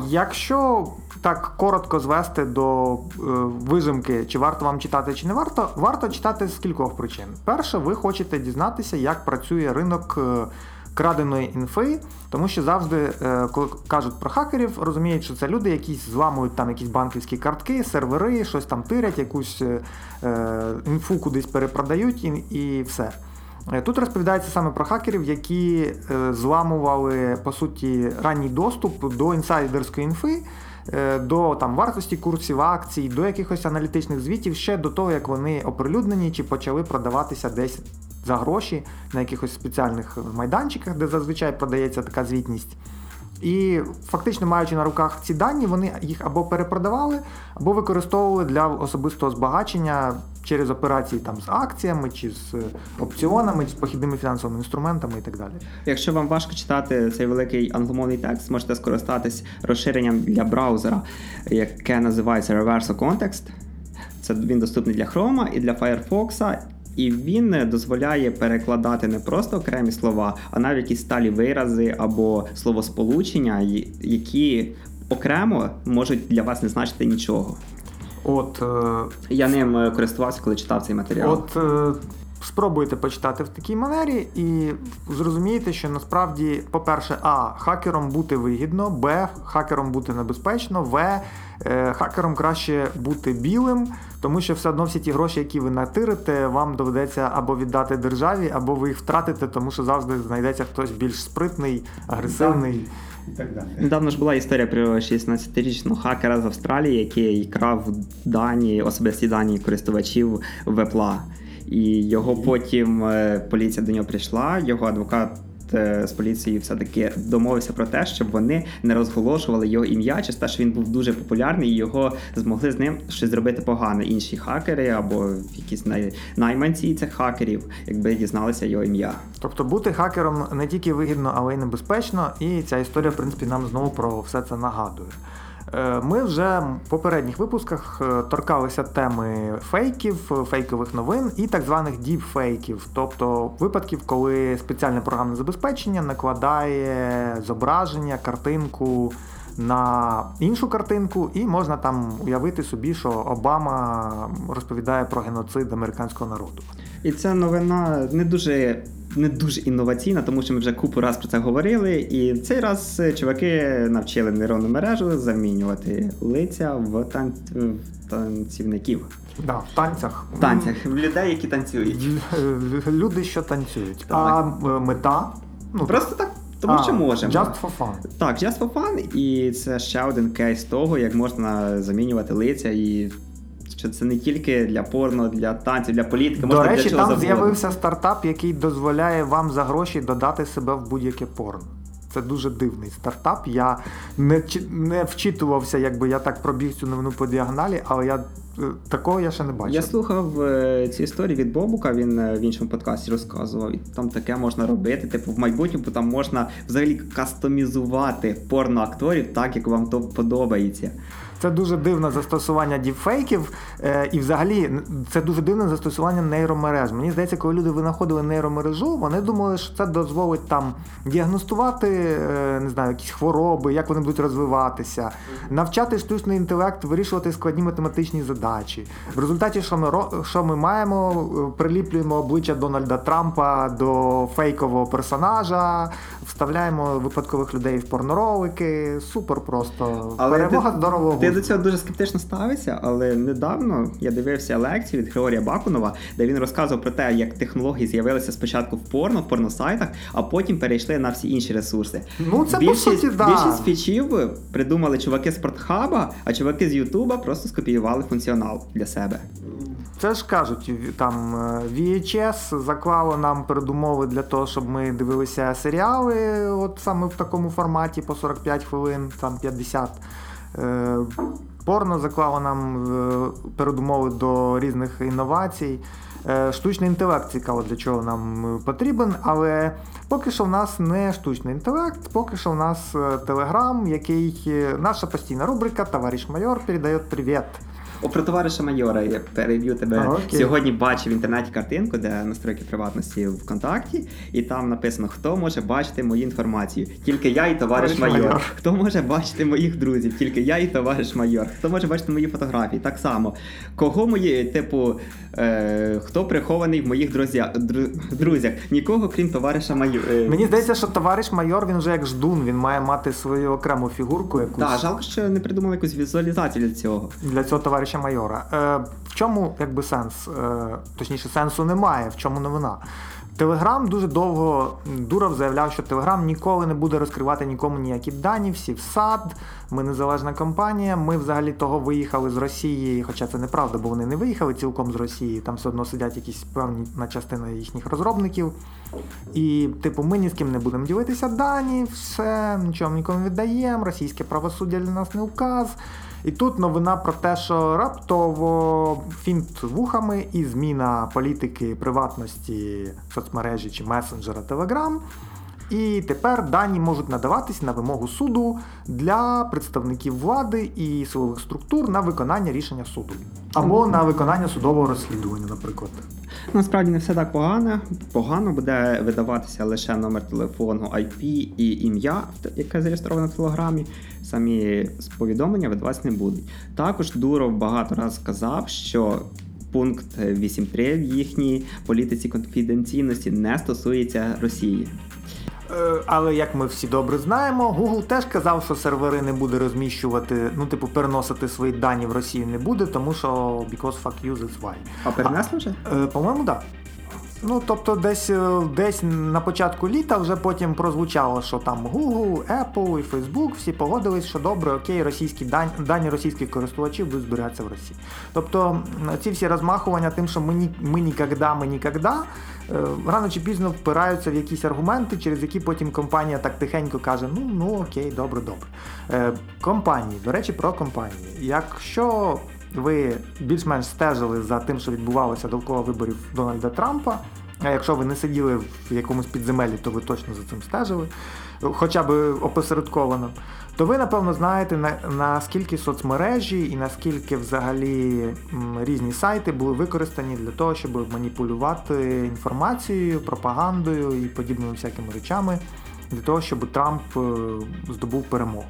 якщо так коротко звести до е, вижимки, чи варто вам читати, чи не варто, варто читати з кількох причин. Перше, ви хочете дізнатися, як працює ринок. е, Краденої інфи, тому що завжди, е, коли кажуть про хакерів, розуміють, що це люди, які зламують там якісь банківські картки, сервери, щось там тирять, якусь е, е, інфу кудись перепродають і, все. Тут розповідається саме про хакерів, які зламували по суті ранній доступ до інсайдерської інфи, до там вартості курсів акцій, до якихось аналітичних звітів ще до того, як вони оприлюднені чи почали продаватися десь за гроші на якихось спеціальних майданчиках, де зазвичай продається така звітність. І фактично маючи на руках ці дані, вони їх або перепродавали, або використовували для особистого збагачення через операції там з акціями, чи з опціонами, чи з похідними фінансовими інструментами і так далі. Якщо вам важко читати цей великий англомовний текст, можете скористатись розширенням для браузера, яке називається Reverso Context. Це він доступний для Chrome і для Firefox. І він дозволяє перекладати не просто окремі слова, а навіть якісь сталі вирази або словосполучення, які окремо можуть для вас не значити нічого. От е... я ним користувався, коли читав цей матеріал. От е... спробуйте почитати в такій манері і зрозумієте, що насправді, по-перше, а хакером бути вигідно, б, хакером бути небезпечно, в. Е, хакером краще бути білим, тому що все одно всі ті гроші, які ви натирите, вам доведеться або віддати державі, або ви їх втратите, тому що завжди знайдеться хтось більш спритний, агресивний. І так далі. Недавно ж була історія про 16-річного хакера з Австралії, який крав дані, особисті дані користувачів вепла. І його потім е, поліція до нього прийшла, його адвокат Е, з поліцією все-таки домовився про те, щоб вони не розголошували його ім'я, через те, що він був дуже популярний, і його змогли з ним щось зробити погане. Інші хакери або якісь най... найманці цих хакерів, якби дізналися його ім'я. Тобто бути хакером не тільки вигідно, але й небезпечно, і ця історія, в принципі, нам знову про все це нагадує. Е, ми вже в попередніх випусках е, торкалися теми фейків, фейкових новин і так званих діпфейків, тобто випадків, коли спеціальне програмне забезпечення накладає зображення, картинку на іншу картинку, і можна там уявити собі, що Обама розповідає про геноцид американського народу. І ця новина не дуже не дуже інноваційна, тому що ми вже купу раз про це говорили. І цей раз е, чуваки навчили нейронну мережу замінювати лиця в, тан... в танцівників. Да, в танцях. В танцях, в людей, які танцюють. Люди, що танцюють. Так. А е, мета? Ну, Просто так. Тому а, що можемо. Just for fun. Так, just for fun. І це ще один кейс того, як можна замінювати лиця і що це не тільки для порно, для танців, для політики. До речі, для чого там завгодно. з'явився стартап, який дозволяє вам за гроші додати себе в будь-яке порно. Це дуже дивний стартап. Я не не вчитувався, якби я так пробіг цю новину по діагоналі, але я е, такого я ще не бачив. Я слухав е, ці історії від Бобука. Він е, в іншому подкасті розказував. І там таке можна робити. Типу, в майбутньому там можна взагалі кастомізувати порноакторів так, як вам то подобається. Це дуже дивне застосування діпфейків, е, і взагалі це дуже дивне застосування нейромереж. Мені здається, коли люди винаходили нейромережу, вони думали, що це дозволить там діагностувати е, не знаю, якісь хвороби, як вони будуть розвиватися, навчати штучний інтелект, вирішувати складні математичні задачі. В результаті, що ми що ми маємо, приліплюємо обличчя Дональда Трампа до фейкового персонажа, вставляємо випадкових людей в порноролики. Супер просто Але перемога здорового. Я до цього дуже скептично ставився, але недавно я дивився лекцію від Григорія Бакунова, де він розказував про те, як технології з'явилися спочатку в порно, в порносайтах, а потім перейшли на всі інші ресурси. Ну це більшість, по суті, да. більшість фічів придумали чуваки з портхаба, а чуваки з Ютуба просто скопіювали функціонал для себе. Це ж кажуть, там е, VHS заклало нам передумови для того, щоб ми дивилися серіали, от саме в такому форматі по 45 хвилин, там 50. Е, порно заклало нам е, передумови до різних інновацій. Е, штучний інтелект цікаво, для чого нам потрібен, але поки що в нас не штучний інтелект, поки що в нас телеграм, який наша постійна рубрика Товариш майор передає привіт. О, про товариша майора я переб'ю тебе. А, Сьогодні бачив в інтернеті картинку, де настройки приватності в ВКонтакті, і там написано, хто може бачити мою інформацію. Тільки я і товариш, товариш майор. майор. Хто може бачити моїх друзів? Тільки я і товариш майор. Хто може бачити мої фотографії? Так само. Кого мої, типу, е, хто прихований в моїх друзях? друзях? Нікого, крім товариша майор. Е, Мені здається, що товариш майор він вже як ждун, він має мати свою окрему фігурку. якусь. Так, жалко, що не придумали якусь візуалізацію для цього. Для цього товариша товариша майора. Е, В чому якби сенс? Е, Точніше, сенсу немає, в чому новина. Телеграм дуже довго Дуров заявляв, що Телеграм ніколи не буде розкривати нікому ніякі дані, всі в сад, ми незалежна компанія. Ми взагалі того виїхали з Росії, хоча це неправда, бо вони не виїхали цілком з Росії, там все одно сидять якісь певні частина їхніх розробників. І, типу, ми ні з ким не будемо ділитися дані, все, нічого нікому не віддаємо, російське правосуддя для нас не указ. І тут новина про те, що раптово фінт вухами і зміна політики приватності соцмережі чи месенджера Telegram. І тепер дані можуть надаватись на вимогу суду для представників влади і силових структур на виконання рішення суду або на виконання судового розслідування, наприклад. Насправді не все так погано. Погано буде видаватися лише номер телефону, IP і ім'я, яке зареєстровано в телеграмі. Самі повідомлення видаватися не будуть. Також Дуров багато разів сказав, що. Пункт 8.3 в їхній політиці конфіденційності не стосується Росії. Е, але як ми всі добре знаємо, Google теж казав, що сервери не буде розміщувати, ну, типу, переносити свої дані в Росію не буде, тому що because fuck you, that's why. А перенесли вже? Е, По-моєму, так. Да. Ну, тобто, десь е, десь на початку літа вже потім прозвучало, що там Google, Apple і Facebook всі погодились, що добре, окей, російські дані, дані російських користувачів будуть збиратися в Росії. Тобто ці всі розмахування тим, що ми ні, ми ніколи, ми ніколи, Е, рано чи пізно впираються в якісь аргументи, через які потім компанія так тихенько каже: ну ну окей, добре, добре. Е, компанії, до речі, про компанії. Якщо ви більш-менш стежили за тим, що відбувалося довкола виборів Дональда Трампа, а якщо ви не сиділи в якомусь підземелі, то ви точно за цим стежили, хоча б опосередковано то ви, напевно, знаєте, на, наскільки соцмережі і наскільки взагалі різні сайти були використані для того, щоб маніпулювати інформацією, пропагандою і подібними всякими речами, для того, щоб Трамп е, здобув перемогу.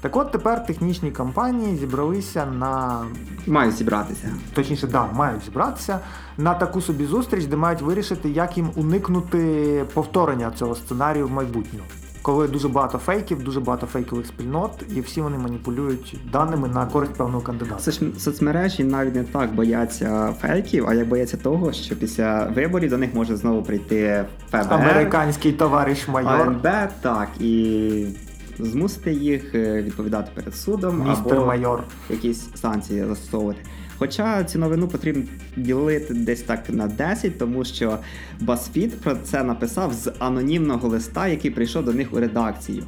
Так от тепер технічні компанії зібралися на. Мають зібратися. Точніше, да, мають зібратися на таку собі зустріч, де мають вирішити, як їм уникнути повторення цього сценарію в майбутньому коли дуже багато фейків, дуже багато фейкових спільнот, і всі вони маніпулюють даними на користь певного кандидата. Соцмережі навіть не так бояться фейків, а як бояться того, що після виборів до них може знову прийти ФБР, американський товариш майор АНБ, так і. Змусити їх е, відповідати перед судом Містер або майор. якісь санкції застосовувати. Хоча цю новину потрібно ділити десь так на 10, тому що BuzzFeed про це написав з анонімного листа, який прийшов до них у редакцію.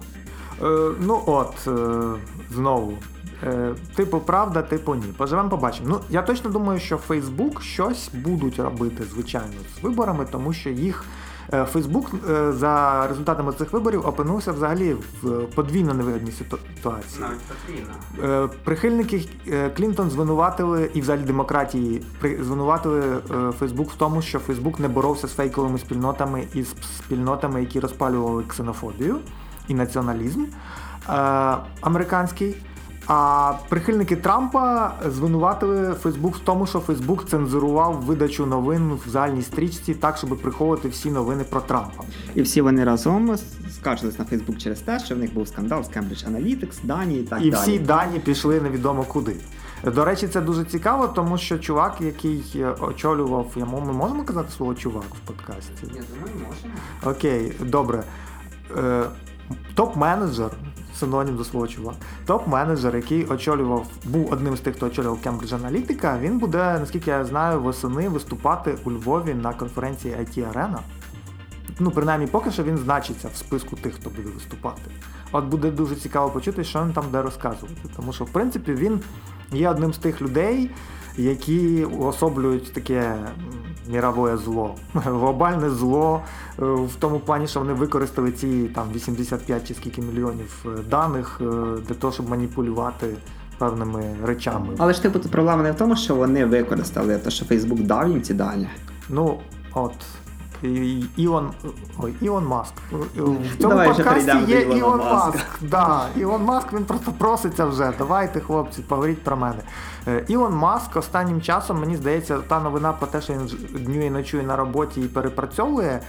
Е, Ну от, е, знову. Е, Типу, правда, типу ні. Поживемо, побачимо. Ну, я точно думаю, що Facebook щось будуть робити, звичайно, з виборами, тому що їх Фейсбук е, за результатами цих виборів опинився взагалі в подвійно невигідній ситуації. Навіть потрібно. Е, прихильники Клінтон звинуватили і взагалі демократії звинуватили Фейсбук в тому, що Фейсбук не боровся з фейковими спільнотами і з спільнотами, які розпалювали ксенофобію і націоналізм американський. А прихильники Трампа звинуватили Фейсбук в тому, що Фейсбук цензурував видачу новин в загальній стрічці так, щоб приховувати всі новини про Трампа. І всі вони разом скаржились на Фейсбук через те, що в них був скандал з Cambridge Analytics, дані і так і далі. всі дані пішли невідомо куди. До речі, це дуже цікаво, тому що чувак, який очолював, йому ми можемо казати слово чувак в подкасті? Я думаю, можемо. Окей, добре. Е, Топ-менеджер синонім до свого чува. Топ-менеджер, який очолював, був одним з тих, хто очолював Cambridge Analytica, він буде, наскільки я знаю, восени виступати у Львові на конференції IT Arena. Ну, принаймні, поки що він значиться в списку тих, хто буде виступати. От буде дуже цікаво почути, що він там буде розказувати. Тому що, в принципі, він є одним з тих людей, які уособлюють таке мірове зло, (laughs) глобальне зло е, в тому плані, що вони використали ці там 85 чи скільки мільйонів е, даних е, для того, щоб маніпулювати. Певними речами. Але ж типу проблема не в тому, що вони використали, те, що Фейсбук дав їм ці дані. Ну, от Ілон ой, Ілон Маск. В цьому Давай подкасті є Ілон Маск. Да, Ілон Маск він просто проситься вже. Давайте, хлопці, поговоріть про мене. Е, Ілон Маск останнім часом, мені здається, та новина про те, що він днює і ночує на роботі і перепрацьовує.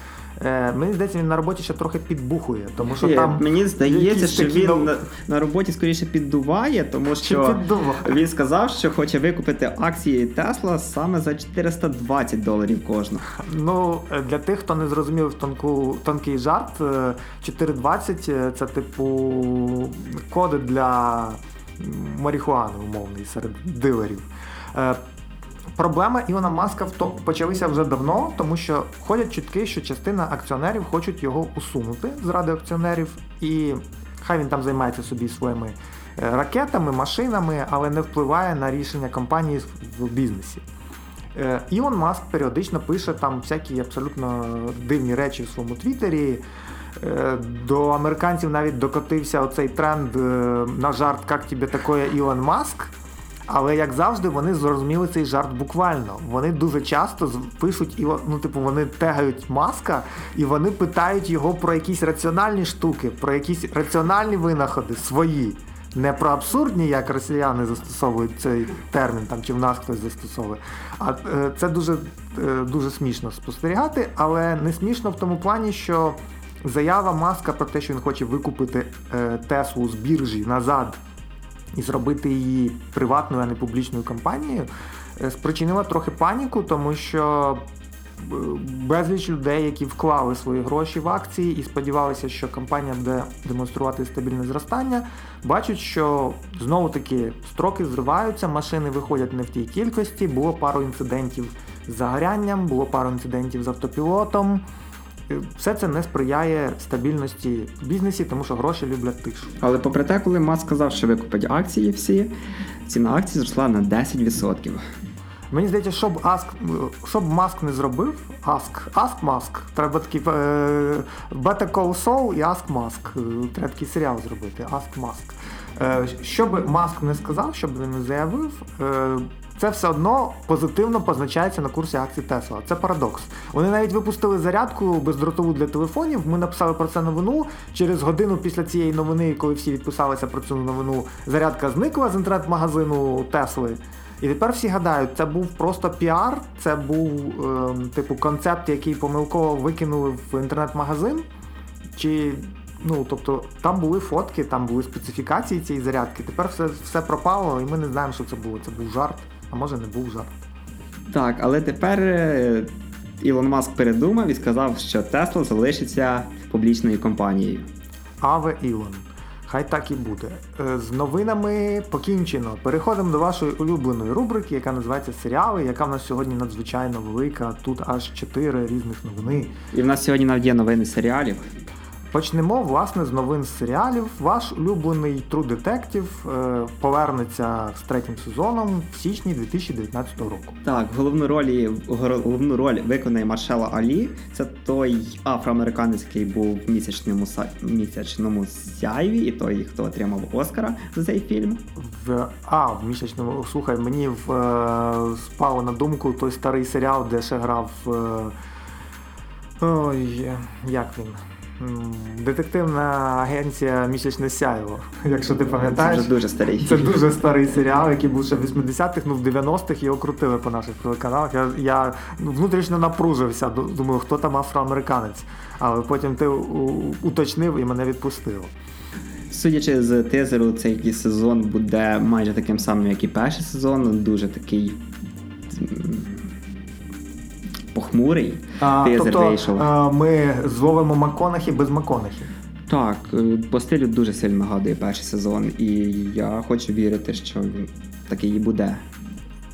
Е, мені здається, він на роботі ще трохи підбухує, тому що Є, там мені здається, що він нов... на, на роботі скоріше піддуває, тому що піддуває? він сказав, що хоче викупити акції Тесла саме за 420 доларів кожну. Ну е, для тих, хто не зрозумів тонку тонкий жарт, 420 е, це типу коди для марихуани умовний серед дилерів. Проблема Ілона Маска в то почалися вже давно, тому що ходять чутки, що частина акціонерів хочуть його усунути з ради акціонерів, і хай він там займається собі своїми ракетами, машинами, але не впливає на рішення компанії в бізнесі. Е, Ілон Маск періодично пише там всякі абсолютно дивні речі в своєму твіттері. Е, до американців навіть докотився оцей тренд на жарт «Как тебе такое Ілон Маск. Але як завжди, вони зрозуміли цей жарт буквально. Вони дуже часто пишуть і ну, типу, вони тегають маска, і вони питають його про якісь раціональні штуки, про якісь раціональні винаходи свої. Не про абсурдні, як росіяни застосовують цей термін, там чи в нас хтось застосовує. А е, це дуже е, дуже смішно спостерігати, але не смішно в тому плані, що заява маска про те, що він хоче викупити е, Теслу з біржі назад і зробити її приватною, а не публічною компанією, е, спричинила трохи паніку, тому що е, безліч людей, які вклали свої гроші в акції і сподівалися, що компанія буде демонструвати стабільне зростання, бачать, що знову таки строки зриваються, машини виходять не в тій кількості. Було пару інцидентів з загорянням, було пару інцидентів з автопілотом. Все це не сприяє стабільності в бізнесі, тому що гроші люблять тишу. Але попри те, коли Маск сказав, що викупить акції всі, ціна акцій зросла на 10%. Мені здається, щоб Аск, щоб Маск не зробив, Аск, Аск Маск, треба такий е, Better Call Saul і Аск Маск. Треба такий серіал зробити, Аск Маск. Е, Щоб Маск не сказав, щоб він не заявив, е, це все одно позитивно позначається на курсі акцій Тесла. Це парадокс. Вони навіть випустили зарядку бездротову для телефонів. Ми написали про це новину. Через годину після цієї новини, коли всі відписалися про цю новину, зарядка зникла з інтернет-магазину Тесли. І тепер всі гадають, це був просто піар, це був е, типу концепт, який помилково викинули в інтернет-магазин. Чи Ну, тобто там були фотки, там були специфікації цієї зарядки. Тепер все все пропало, і ми не знаємо, що це було. Це був жарт, а може не був жарт. Так, але тепер е, Ілон Маск передумав і сказав, що Тесла залишиться публічною компанією. Аве Ілон. Хай так і буде. Е, з новинами покінчено. Переходимо до вашої улюбленої рубрики, яка називається Серіали, яка в нас сьогодні надзвичайно велика. Тут аж чотири різних новини. І в нас сьогодні навіть є новини серіалів. Почнемо власне з новин серіалів. Ваш улюблений True Detective е, повернеться з третім сезоном в січні 2019 року. Так, головну роль головну роль виконує Маршала Алі. Це той афроамериканець, який був в місячному місячному сяйві, і той, хто отримав Оскара за цей фільм. В а в місячному слухай, мені в е, спало на думку той старий серіал, де ще грав. Е, ой, як він? Детективна агенція Місячне сяйво, (laughs) якщо ти пам'ятаєш. Це вже дуже старий. Це дуже старий серіал, який був ще в 80-х, ну в 90-х його крутили по наших телеканалах. Я я внутрішньо напружився, думаю, хто там афроамериканець. Але потім ти уточнив і мене відпустило. Судячи з тизеру, цей сезон буде майже таким самим, як і перший сезон, дуже такий похмурий. А, тобто вийшов. А, Ми зловимо Маконахі без Маконахі. Так, е, по стилю дуже сильно нагадує перший сезон, і я хочу вірити, що він такий і буде.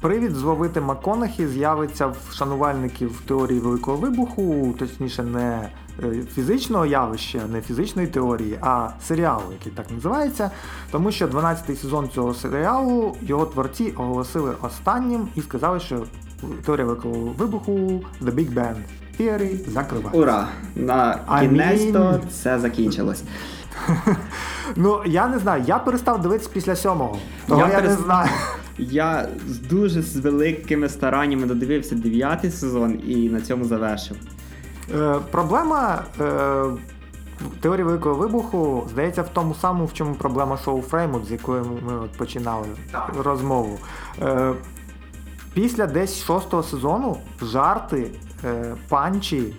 Привід зловити Маконахі з'явиться в шанувальників теорії Великого Вибуху, точніше, не е, фізичного явища, не фізичної теорії, а серіалу, який так називається. Тому що 12-й сезон цього серіалу його творці оголосили останнім і сказали, що теорія великого вибуху The Big Bang Theory закривається. Ура! На кінець то це закінчилось. (laughs) Ну, я не знаю, я перестав дивитися після сьомого. Того я, я перест... не знаю. Я з дуже з великими стараннями додивився дев'ятий сезон і на цьому завершив. Е, Проблема е, теорії великого вибуху здається в тому самому, в чому проблема шоу Фреймут, з якою ми от починали так. розмову. Е, Після десь шостого сезону жарти, е, панчі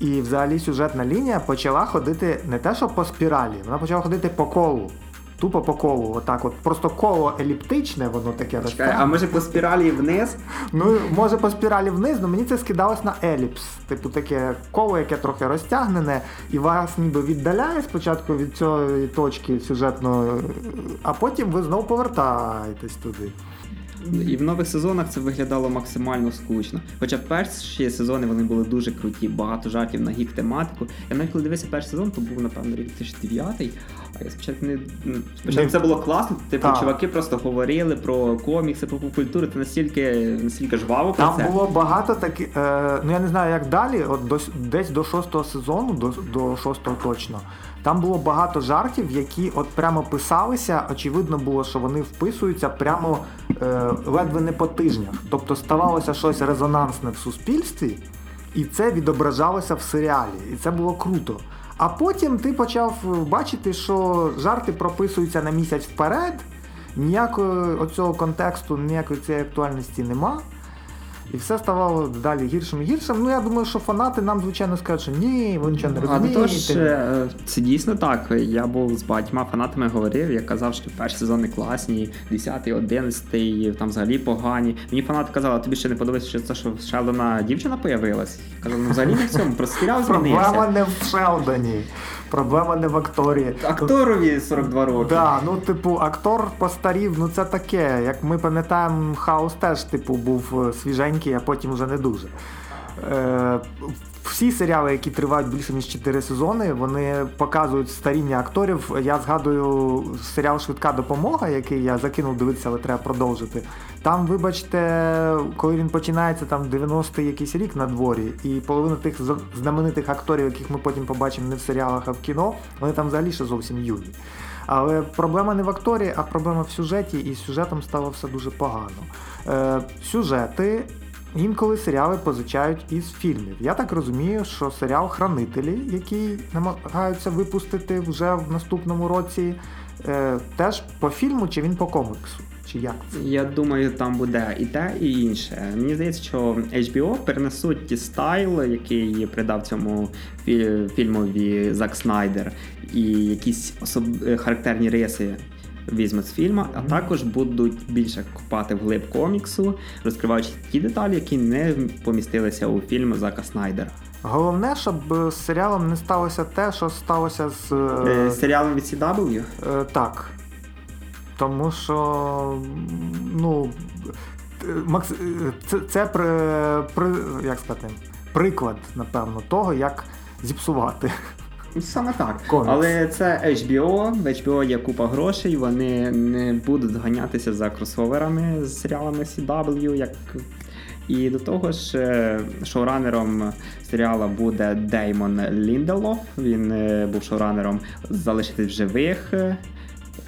і взагалі сюжетна лінія почала ходити не те, що по спіралі, вона почала ходити по колу. Тупо по колу, отак от. Просто коло еліптичне, воно таке росте. А може по спіралі вниз? Ну, може по спіралі вниз, але мені це скидалось на еліпс. Типу таке коло, яке трохи розтягнене, і вас ніби віддаляє спочатку від цієї точки сюжетної, а потім ви знову повертаєтесь туди. І в нових сезонах це виглядало максимально скучно. Хоча перші сезони вони були дуже круті, багато жартів на гік тематику. Я навіть коли дивився перший сезон, то був, напевно, рік 2009, а я спочатку не. ну, Спочатку це було класно, типу, Так. чуваки просто говорили про комікси, про попкультуру, це настільки, настільки жваво про Там це. було багато таких. Е, ну я не знаю, як далі, от до, десь до шостого сезону, до, до шостого точно. Там було багато жартів, які от прямо писалися. Очевидно було, що вони вписуються прямо е, ледве не по тижнях. Тобто ставалося щось резонансне в суспільстві, і це відображалося в серіалі. І це було круто. А потім ти почав бачити, що жарти прописуються на місяць вперед, ніякого оцього контексту, ніякої цієї актуальності нема. І все ставало далі гіршим і гіршим. Ну я думаю, що фанати нам, звичайно, скажуть, що ні, ви нічого не А тож е, це дійсно так. Я був з багатьма фанатами говорив, я казав, що перші сезони класні, 10, 11, там взагалі погані. Мені фанати казали, тобі ще не подобається, що це що в Шелдона дівчина появилась. Я казав, ну взагалі не в цьому, просто серіал Проблема не в Шелдоні, проблема не в акторі. Акторові 42 роки. Да, ну типу, актор постарів, ну це таке. Як ми пам'ятаємо, хаос теж, типу, був е, свіженький, а потім вже не дуже. Е, всі серіали, які тривають більше ніж 4 сезони, вони показують старіння акторів. Я згадую серіал Швидка допомога, який я закинув дивитися, але треба продовжити. Там, вибачте, коли він починається, там 90-й якийсь рік на дворі, і половина тих знаменитих акторів, яких ми потім побачимо не в серіалах, а в кіно, вони там взагалі ще зовсім юні. Але проблема не в акторі, а проблема в сюжеті, і з сюжетом стало все дуже погано. Е, сюжети інколи серіали позичають із фільмів. Я так розумію, що серіал Хранителі, який намагаються випустити вже в наступному році, е, теж по фільму чи він по коміксу? Чи як? Я думаю, там буде і те, і інше. Мені здається, що HBO перенесуть ті стайл, який придав цьому фільмові Зак Снайдер, і якісь особ... характерні риси. Візьмуть з фільму, а також будуть більше копати вглиб коміксу, розкриваючи ті деталі, які не помістилися у фільм Зака Снайдера. Головне, щоб з серіалом не сталося те, що сталося з Е, е, серіалом від CW? Е, так. Тому що, ну, Макс, це, це при, при, як сказати, приклад, напевно, того, як зіпсувати. Саме так. Комікс. Але це HBO, в HBO є купа грошей, вони не будуть ганятися за кросоверами з серіалами CW, як. І до того ж, е, шоуранером серіала буде Деймон Лінделоф. Він е, був шоуранером залишитись в живих.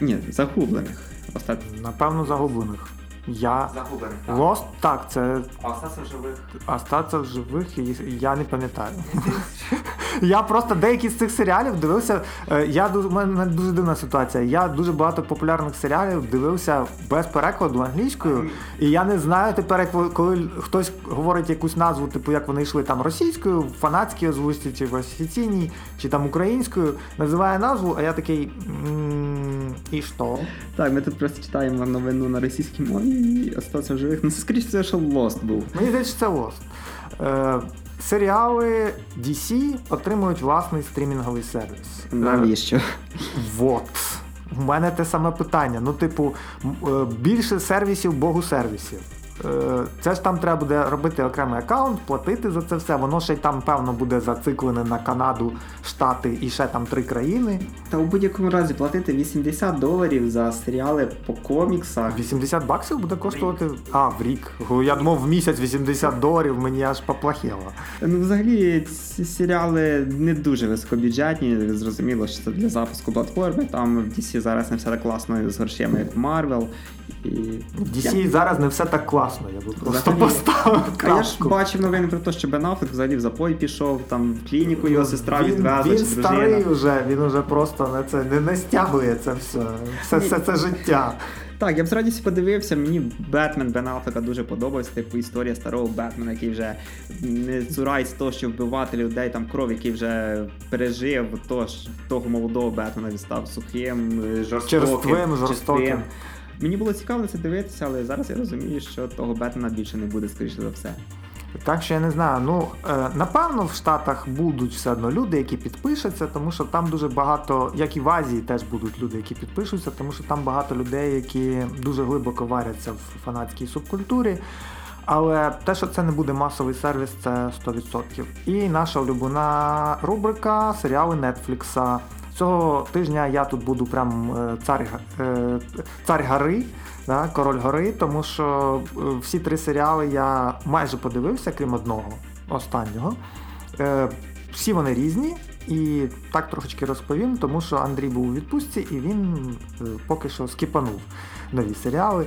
Ні, загублених. Остат... Напевно, загублених. Я. Загублених. Lost, так, це А остатися в живих. остаться в живих, я не пам'ятаю. Я просто деякі з цих серіалів дивився. е, Я ду- у мене дуже дивна ситуація. Я дуже багато популярних серіалів дивився без перекладу англійською, і я не знаю тепер, як коли хтось говорить якусь назву, типу як вони йшли там російською, фанатській озвучці, чи в офіційній, чи там українською, називає назву, а я такий. І що? Так, ми тут просто читаємо новину на російській мові і остатися в живих. Ну, скоріше це, що Lost був. Мені здається, це Lost. Серіали DC отримують власний стрімінговий сервіс. Навіщо? Вот. У мене те саме питання. Ну, типу, е, більше сервісів, богу сервісів. Е, Це ж там треба буде робити окремий аккаунт, платити за це все. Воно ще й там, певно, буде зациклене на Канаду, Штати і ще там три країни. Та у будь-якому разі платити 80 доларів за серіали по коміксах. 80 баксів буде коштувати. А, в рік. Я думав, в місяць 80 доларів мені аж поплахіло. Ну, взагалі, ці серіали не дуже високобюджетні. Зрозуміло, що це для запуску платформи. Там в DC зараз не все так класно з грошима, як в Marvel. І... DC зараз не все так класно, я би просто Взагалі. (laughs) поставив А я ж бачив новини про те, що Бен Аффлек взагалі в запой пішов, там в клініку його сестра він, відвезла, він чи старий вже, він уже просто не це не, стягує це все. Все, все це життя. Так, я б з радістю подивився. Мені Бетмен Бен Аффлека дуже подобався. Типу історія старого Бетмена, який вже не цурається того, що вбивати людей, там кров, який вже пережив то, того молодого Бетмена, він став сухим, жорстоким. Черствим, жорстоким. чистим. Мені було цікаво це дивитися, але зараз я розумію, що того Бетмена більше не буде, скоріше за все. Так що я не знаю. Ну е, напевно, в Штатах будуть все одно люди, які підпишуться, тому що там дуже багато, як і в Азії, теж будуть люди, які підпишуться, тому що там багато людей, які дуже глибоко варяться в фанатській субкультурі. Але те, що це не буде масовий сервіс, це 100%. І наша улюблена рубрика серіали Нетфлікса. Цього тижня я тут буду прям е, цар, е, цар гори, да, король гори, тому що е, всі три серіали я майже подивився, крім одного останнього. Всі вони різні. І так трошечки розповім, тому що Андрій був у відпустці і він поки що скіпанув нові серіали.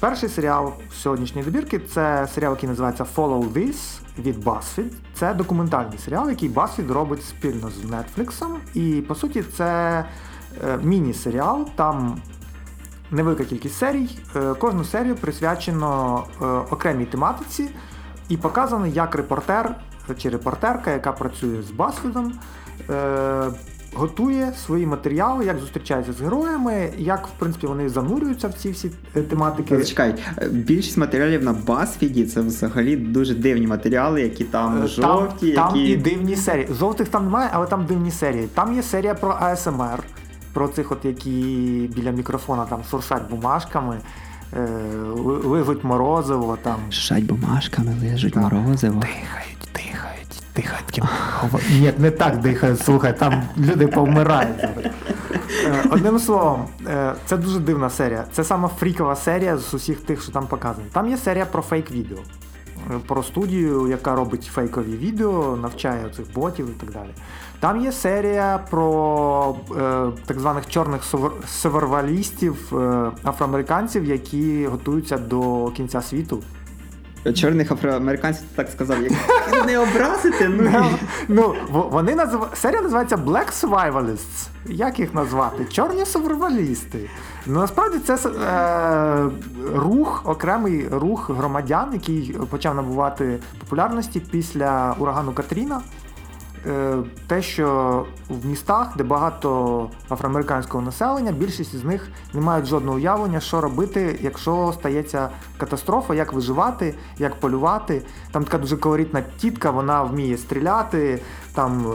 Перший серіал сьогоднішньої добірки це серіал, який називається Follow This від BuzzFeed. Це документальний серіал, який BuzzFeed робить спільно з Netflix. І по суті, це е, міні-серіал. Там невелика кількість серій. Е, кожну серію присвячено е, окремій тематиці, і показано, як репортер чи репортерка, яка працює з BuzzFeed, готує свої матеріали, як зустрічається з героями, як в принципі вони занурюються в ці всі е, тематики. Чекай, е, більшість матеріалів на BuzzFeed це взагалі дуже дивні матеріали, які там е, жовті. Там, які... і дивні серії. Жовтих там немає, але там дивні серії. Там є серія про АСМР, про цих, от які біля мікрофона там шуршать бумажками. Лижуть морозиво там. Шуршать бумажками, лижуть морозиво. Дихають, дихають дихають. Ні, не так дихають, слухай, там люди повмирають. Е, одним словом, е, це дуже дивна серія. Це сама фрікова серія з усіх тих, що там показані. Там є серія про фейк-відео. Е, про студію, яка робить фейкові відео, навчає цих ботів і так далі. Там є серія про е, так званих чорних севервалістів, е, афроамериканців, які готуються до кінця світу чорних афроамериканців так сказав, як (laughs) не образити. Ну, ну вони назив... серія називається Black Survivalists. Як їх назвати? Чорні сурвалісти. Ну насправді це е, рух, окремий рух громадян, який почав набувати популярності після урагану Катріна. Е, те, що в містах, де багато афроамериканського населення, більшість з них не мають жодного уявлення, що робити, якщо стається катастрофа, як виживати, як полювати. Там така дуже колоритна тітка, вона вміє стріляти, там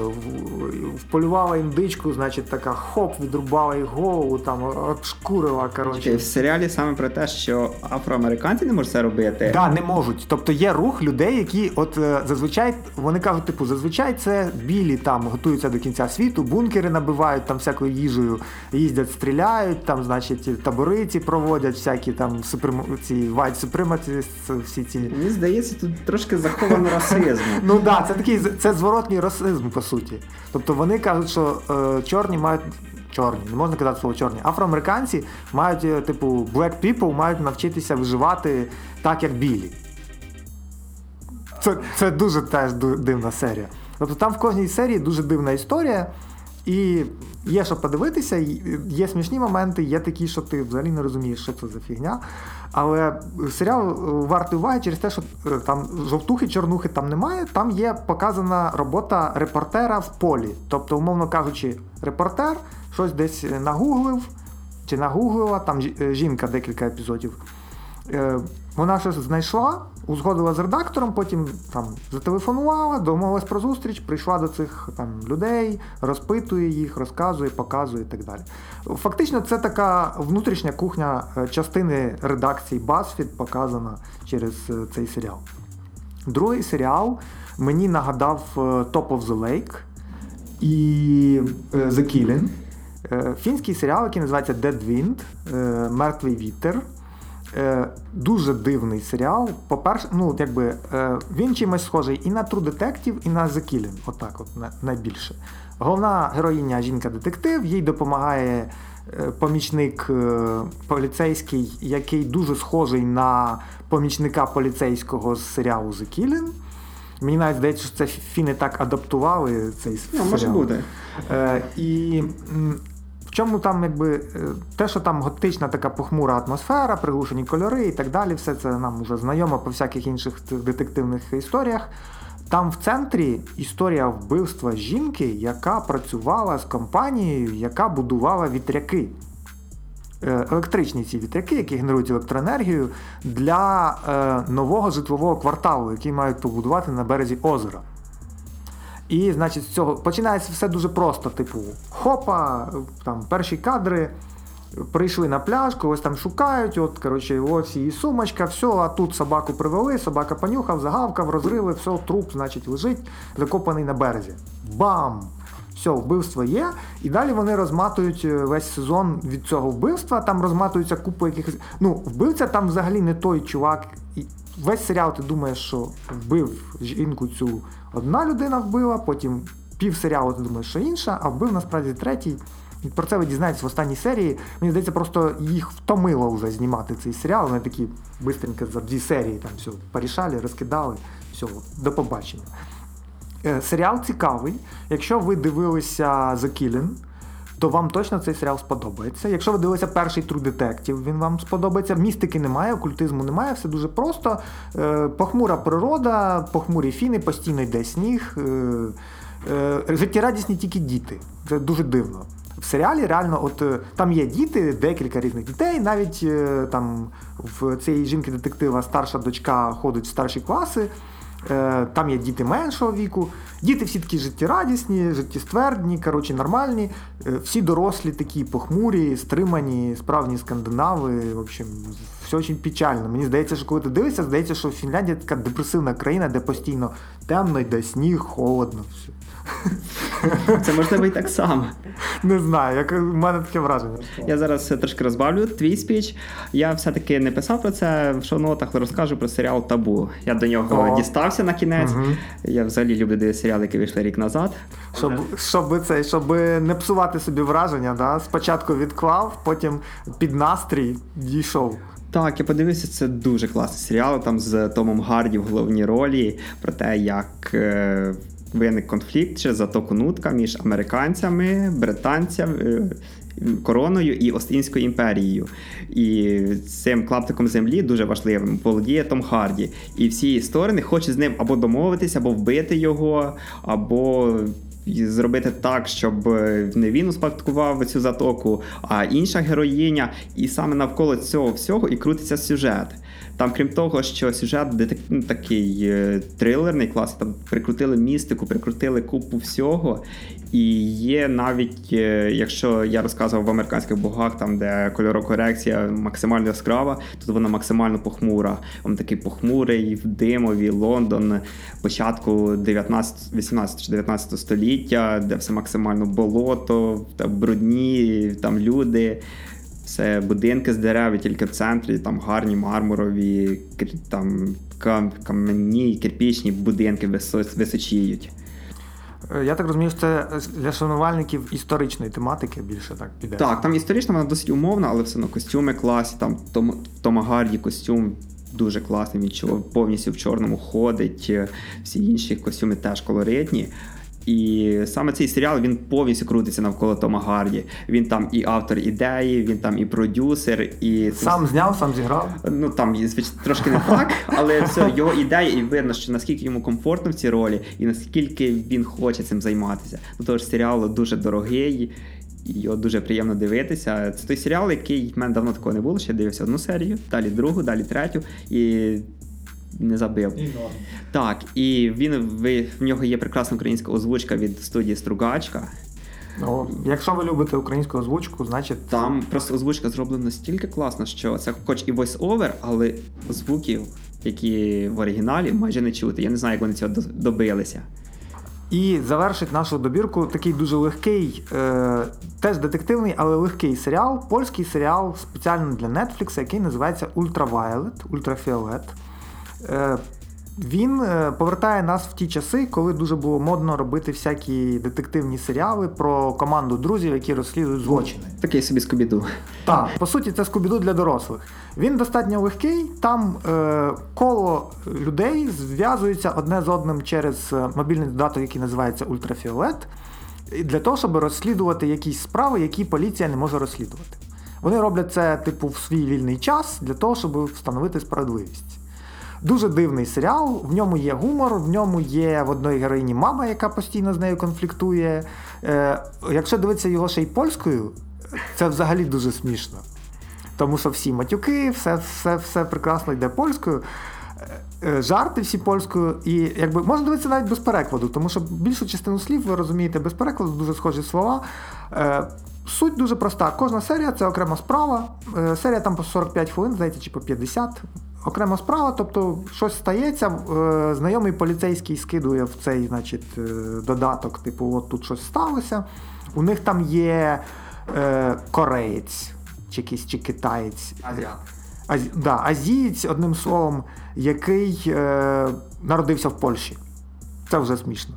вполювала індичку, значить така хоп, відрубала їй голову, там обшкурила. коротше. В серіалі саме про те, що афроамериканці не можуть це робити. Так, да, не можуть. Тобто є рух людей, які от е, зазвичай вони кажуть, типу, зазвичай це білі там готуються до кінця світу, бункери набивають там всякою їжею, їздять, стріляють, там, значить, табори ці проводять, всякі там суприм... ці white supremacists, всі ці. Мені здається, тут трошки заховано расизм. Ну так, це такий це зворотній расизм, по суті. Тобто вони кажуть, що е, чорні мають. Чорні, не можна казати слово чорні. Афроамериканці мають, е, типу, black people мають навчитися виживати так, як білі. Це це дуже теж дивна серія. Тобто там в кожній серії дуже дивна історія, і є що подивитися, є смішні моменти, є такі, що ти взагалі не розумієш, що це за фігня. Але серіал е, вартий уваги через те, що е, там жовтухи, чорнухи там немає. Там є показана робота репортера в полі. Тобто, умовно кажучи, репортер щось десь нагуглив чи нагуглила, там е, жінка декілька епізодів. Вона щось знайшла, узгодила з редактором, потім там зателефонувала, домовилась про зустріч, прийшла до цих там людей, розпитує їх, розказує, показує і так далі. Фактично, це така внутрішня кухня е, частини редакції BuzzFeed показана через е, цей серіал. Другий серіал мені нагадав е, Top of the Lake і The Killing. Фінський серіал, який називається Dead Wind, Мертвий вітер. Е, Дуже дивний серіал. По-перше, ну якби е, він чимось схожий і на True Detective, і на The Killing. Отак, от найбільше. Головна героїня жінка-детектив, їй допомагає е, помічник е, поліцейський, який дуже схожий на помічника поліцейського з серіалу The Killing. Мені навіть здається, що це фіни так адаптували цей ну, серіал. Може бути. Е, І чому там, якби е, те, що там готична така похмура атмосфера, приглушені кольори і так далі, все це нам вже знайомо по всяких інших детективних історіях. Там в центрі історія вбивства жінки, яка працювала з компанією, яка будувала вітряки. е, електричні ці вітряки, які генерують електроенергію для е, нового житлового кварталу, який мають побудувати на березі озера. І, значить, з цього починається все дуже просто. Типу, хопа, там перші кадри. Прийшли на пляж, когось там шукають, от, коротше, ось її сумочка, все, а тут собаку привели, собака понюхав, загавкав, розрили, все, труп, значить, лежить, закопаний на березі. Бам! Все, вбивство є. І далі вони розматують е, весь сезон від цього вбивства. Там розматується купа якихось. Ну, вбивця там взагалі не той чувак. Весь серіал ти думаєш, що вбив жінку цю одна людина вбила, потім пів серіалу ти думаєш, що інша, а вбив насправді третій. І про це ви дізнаєтесь в останній серії. Мені здається, просто їх втомило вже знімати цей серіал. Вони такі бистренько за дві серії там все порішали, розкидали. Все, до побачення. Е, серіал цікавий. Якщо ви дивилися The Killing, то вам точно цей серіал сподобається. Якщо ви дивилися перший True Detective, він вам сподобається. Містики немає, окультизму немає, все дуже просто. Е, похмура природа, похмурі фіни, постійно йде сніг. Е, життєрадісні тільки діти. Це дуже дивно. В серіалі реально, от там є діти, декілька різних дітей. Навіть там в цієї жінки-детектива старша дочка ходить в старші класи. Е, там є діти меншого віку. Діти всі такі життєрадісні, життєствердні, коротше, нормальні. Е, всі дорослі такі похмурі, стримані, справні скандинави. В общем, все дуже печально. Мені здається, що коли ти дивишся, здається, що Фінляндія така депресивна країна, де постійно темно, йде сніг, холодно. все. Це можливо і так само. Не знаю, як у мене таке враження. Я зараз трошки розбавлю твій спіч. Я все-таки не писав про це в шоу-нотах, розкажу про серіал Табу. Я до нього О. дістався на кінець. Угу. Я взагалі люблю дивитися серіали, які вийшли рік назад. Щоб щоб, це, щоб не псувати собі враження, да? спочатку відклав, потім під настрій дійшов. Так, я подивився, це дуже класний серіал. Там з Томом Гарді в головній ролі про те, як. Виник конфлікт через затоку нутка між американцями, британцями. Е, короною і Остінською імперією. І цим клаптиком землі дуже важливим володіє Том Харді. І всі сторони хочуть з ним або домовитися, або вбити його, або зробити так, щоб не він успадкував цю затоку, а інша героїня. І саме навколо цього всього і крутиться сюжет. Там, крім того, що сюжет детек... ну, такий е, трилерний клас, там прикрутили містику, прикрутили купу всього. І є навіть, е, якщо я розказував в американських богах, там де кольорокорекція максимально яскрава, тут вона максимально похмура. Він такий похмурий, в димові, Лондон, початку 19, 18 чи 19 століття, де все максимально болото, там брудні, там люди. Це будинки з дерев, тільки в центрі, там гарні мармурові, там кам'яні, кирпічні будинки височіють. Е, я так розумію, що це для шанувальників історичної тематики більше так піде. Так, там історична вона досить умовна, але все одно костюми класні. Там в Тома Гарді костюм дуже класний, він повністю в чорному ходить. Всі інші костюми теж колоритні. І саме цей серіал він повністю крутиться навколо Тома Гарді. Він там і автор ідеї, він там і продюсер, і сам зняв, сам зіграв. Ну там трошки не так, але все його ідея, і видно, що наскільки йому комфортно в цій ролі, і наскільки він хоче цим займатися. До того ж, серіал дуже дорогий. Його дуже приємно дивитися. Це той серіал, який в мене давно такого не було. Ще дивився одну серію, далі другу, далі третю. І не забив. І так, і він в нього є прекрасна українська озвучка від студії Стругачка. Ну, Якщо ви любите українську озвучку, значить. Там просто озвучка зроблена настільки класно, що це хоч і voice-over, але звуків, які в оригіналі, майже не чути. Я не знаю, як вони цього добилися. І завершить нашу добірку такий дуже легкий, е, теж детективний, але легкий серіал. Польський серіал спеціально для Netflix, який називається Ultraviolet, Ультрафіолет. Е, він е, повертає нас в ті часи, коли дуже було модно робити всякі детективні серіали про команду друзів, які розслідують злочини. Такий собі скобіду. Так, по суті, це скобіду для дорослих. Він достатньо легкий. Там е, коло людей зв'язується одне з одним через е, мобільний додаток, який називається Ультрафіолет, для того, щоб розслідувати якісь справи, які поліція не може розслідувати. Вони роблять це, типу, в свій вільний час для того, щоб встановити справедливість. Дуже дивний серіал, в ньому є гумор, в ньому є в одної героїні мама, яка постійно з нею конфліктує. Е, Якщо дивитися його ще й польською, це взагалі дуже смішно. тому що всі матюки, все, все, все прекрасно йде польською. Е, жарти всі польською, і якби можна дивитися навіть без перекладу, тому що більшу частину слів ви розумієте без перекладу, дуже схожі слова. Е, суть дуже проста. Кожна серія це окрема справа. Е, серія там по 45 хвилин, здається, чи по 50. Окрема справа, тобто щось стається, знайомий поліцейський скидує в цей значить, додаток, типу, от тут щось сталося. У них там є е, кореєць, чи якийсь чи китаєць. Азіат. Аз, да, Азієць, одним словом, який е, народився в Польщі. Це вже смішно.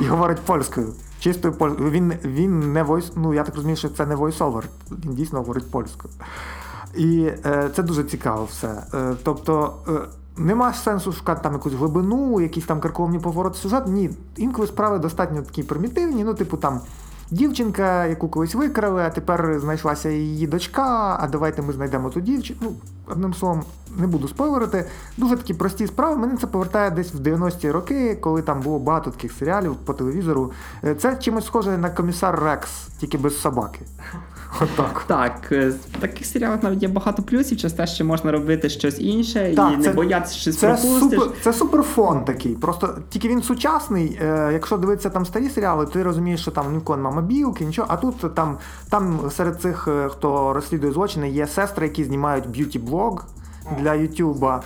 І говорить польською. Чистою польською. Він він не войс, ну я так розумію, що це не войсовер, він дійсно говорить польською. І е, це дуже цікаво все. Е, тобто. Е, нема сенсу шукати там якусь глибину, якісь там карколомні повороти сюжет. Ні, інколи справи достатньо такі примітивні, ну, типу там дівчинка, яку колись викрали, а тепер знайшлася її дочка. А давайте ми знайдемо ту дівчину. Ну, одним словом, не буду спойлерити. Дуже такі прості справи. Мене це повертає десь в 90-ті роки, коли там було багато таких серіалів по телевізору. Е, це чимось схоже на комісар Рекс, тільки без собаки. Отак. Так, е, в таких серіалах навіть є багато плюсів, через те, що можна робити щось інше так, і не боятися щось це пропустиш. Супер, це суперфон такий. Просто тільки він сучасний. Е, якщо дивитися там старі серіали, ти розумієш, що там ніколи нема мобілки, нічого. А тут там там серед цих, е, хто розслідує злочини, є сестри, які знімають б'юті-блог для Ютуба.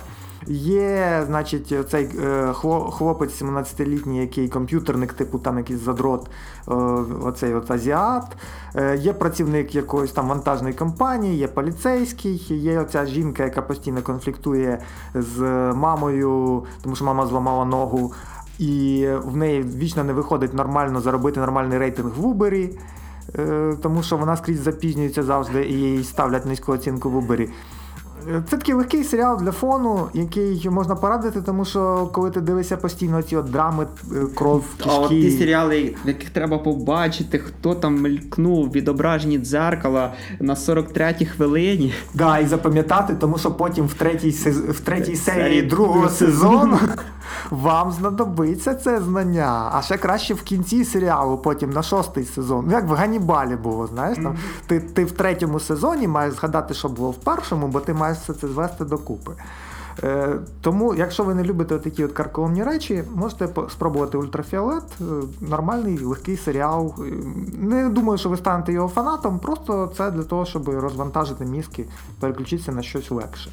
Є, значить, цей е, хлопець 17-літній, який комп'ютерник, типу там якийсь задрот, е, оцей от азіат. Е, є працівник якоїсь там вантажної компанії, є поліцейський, є оця жінка, яка постійно конфліктує з мамою, тому що мама зламала ногу. І в неї вічно не виходить нормально заробити нормальний рейтинг в Uber, тому що вона скрізь запізнюється завжди і їй ставлять низьку оцінку в Uber. Це такий легкий серіал для фону, який можна порадити, тому що коли ти дивишся постійно ці от драми, е, кров, кишки... А от ті серіали, в яких треба побачити, хто там мелькнув відображені дзеркала на 43-й хвилині. Да, і запам'ятати, тому що потім в третій в третій серії другого сезону (laughs) вам знадобиться це знання. А ще краще в кінці серіалу, потім на шостий сезон. Ну, як в Ганібалі було, знаєш, там ти ти в третьому сезоні маєш згадати, що було в першому, бо ти маєш все це звести докупи. Е, Тому, якщо ви не любите такі от карколомні речі, можете спробувати ультрафіолет. Е, нормальний легкий серіал. Е, не думаю, що ви станете його фанатом, просто це для того, щоб розвантажити мізки, переключитися на щось легше.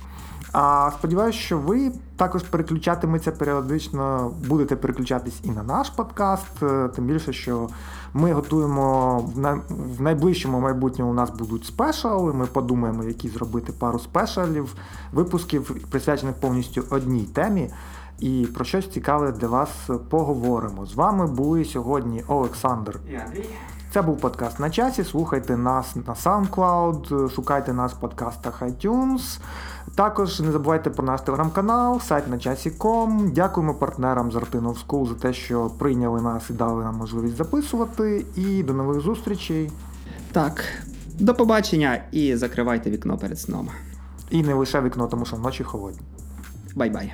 А сподіваюся, що ви також переключатиметься періодично, будете переключатись і на наш подкаст. Е, тим більше, що ми готуємо в найближчому майбутньому у нас будуть спешали. Ми подумаємо, які зробити пару спешалів, випусків, присвячених повністю одній темі. І про щось цікаве для вас поговоримо. З вами були сьогодні Олександр і Андрій. Це був подкаст на часі. Слухайте нас на SoundCloud, шукайте нас в подкастах iTunes. Також не забувайте про наш телеграм-канал, сайт на часі.ком. Дякуємо партнерам з Artinov School за те, що прийняли нас і дали нам можливість записувати. І до нових зустрічей. Так, до побачення і закривайте вікно перед сном. І не лише вікно, тому що ночі холодні. Bye-bye.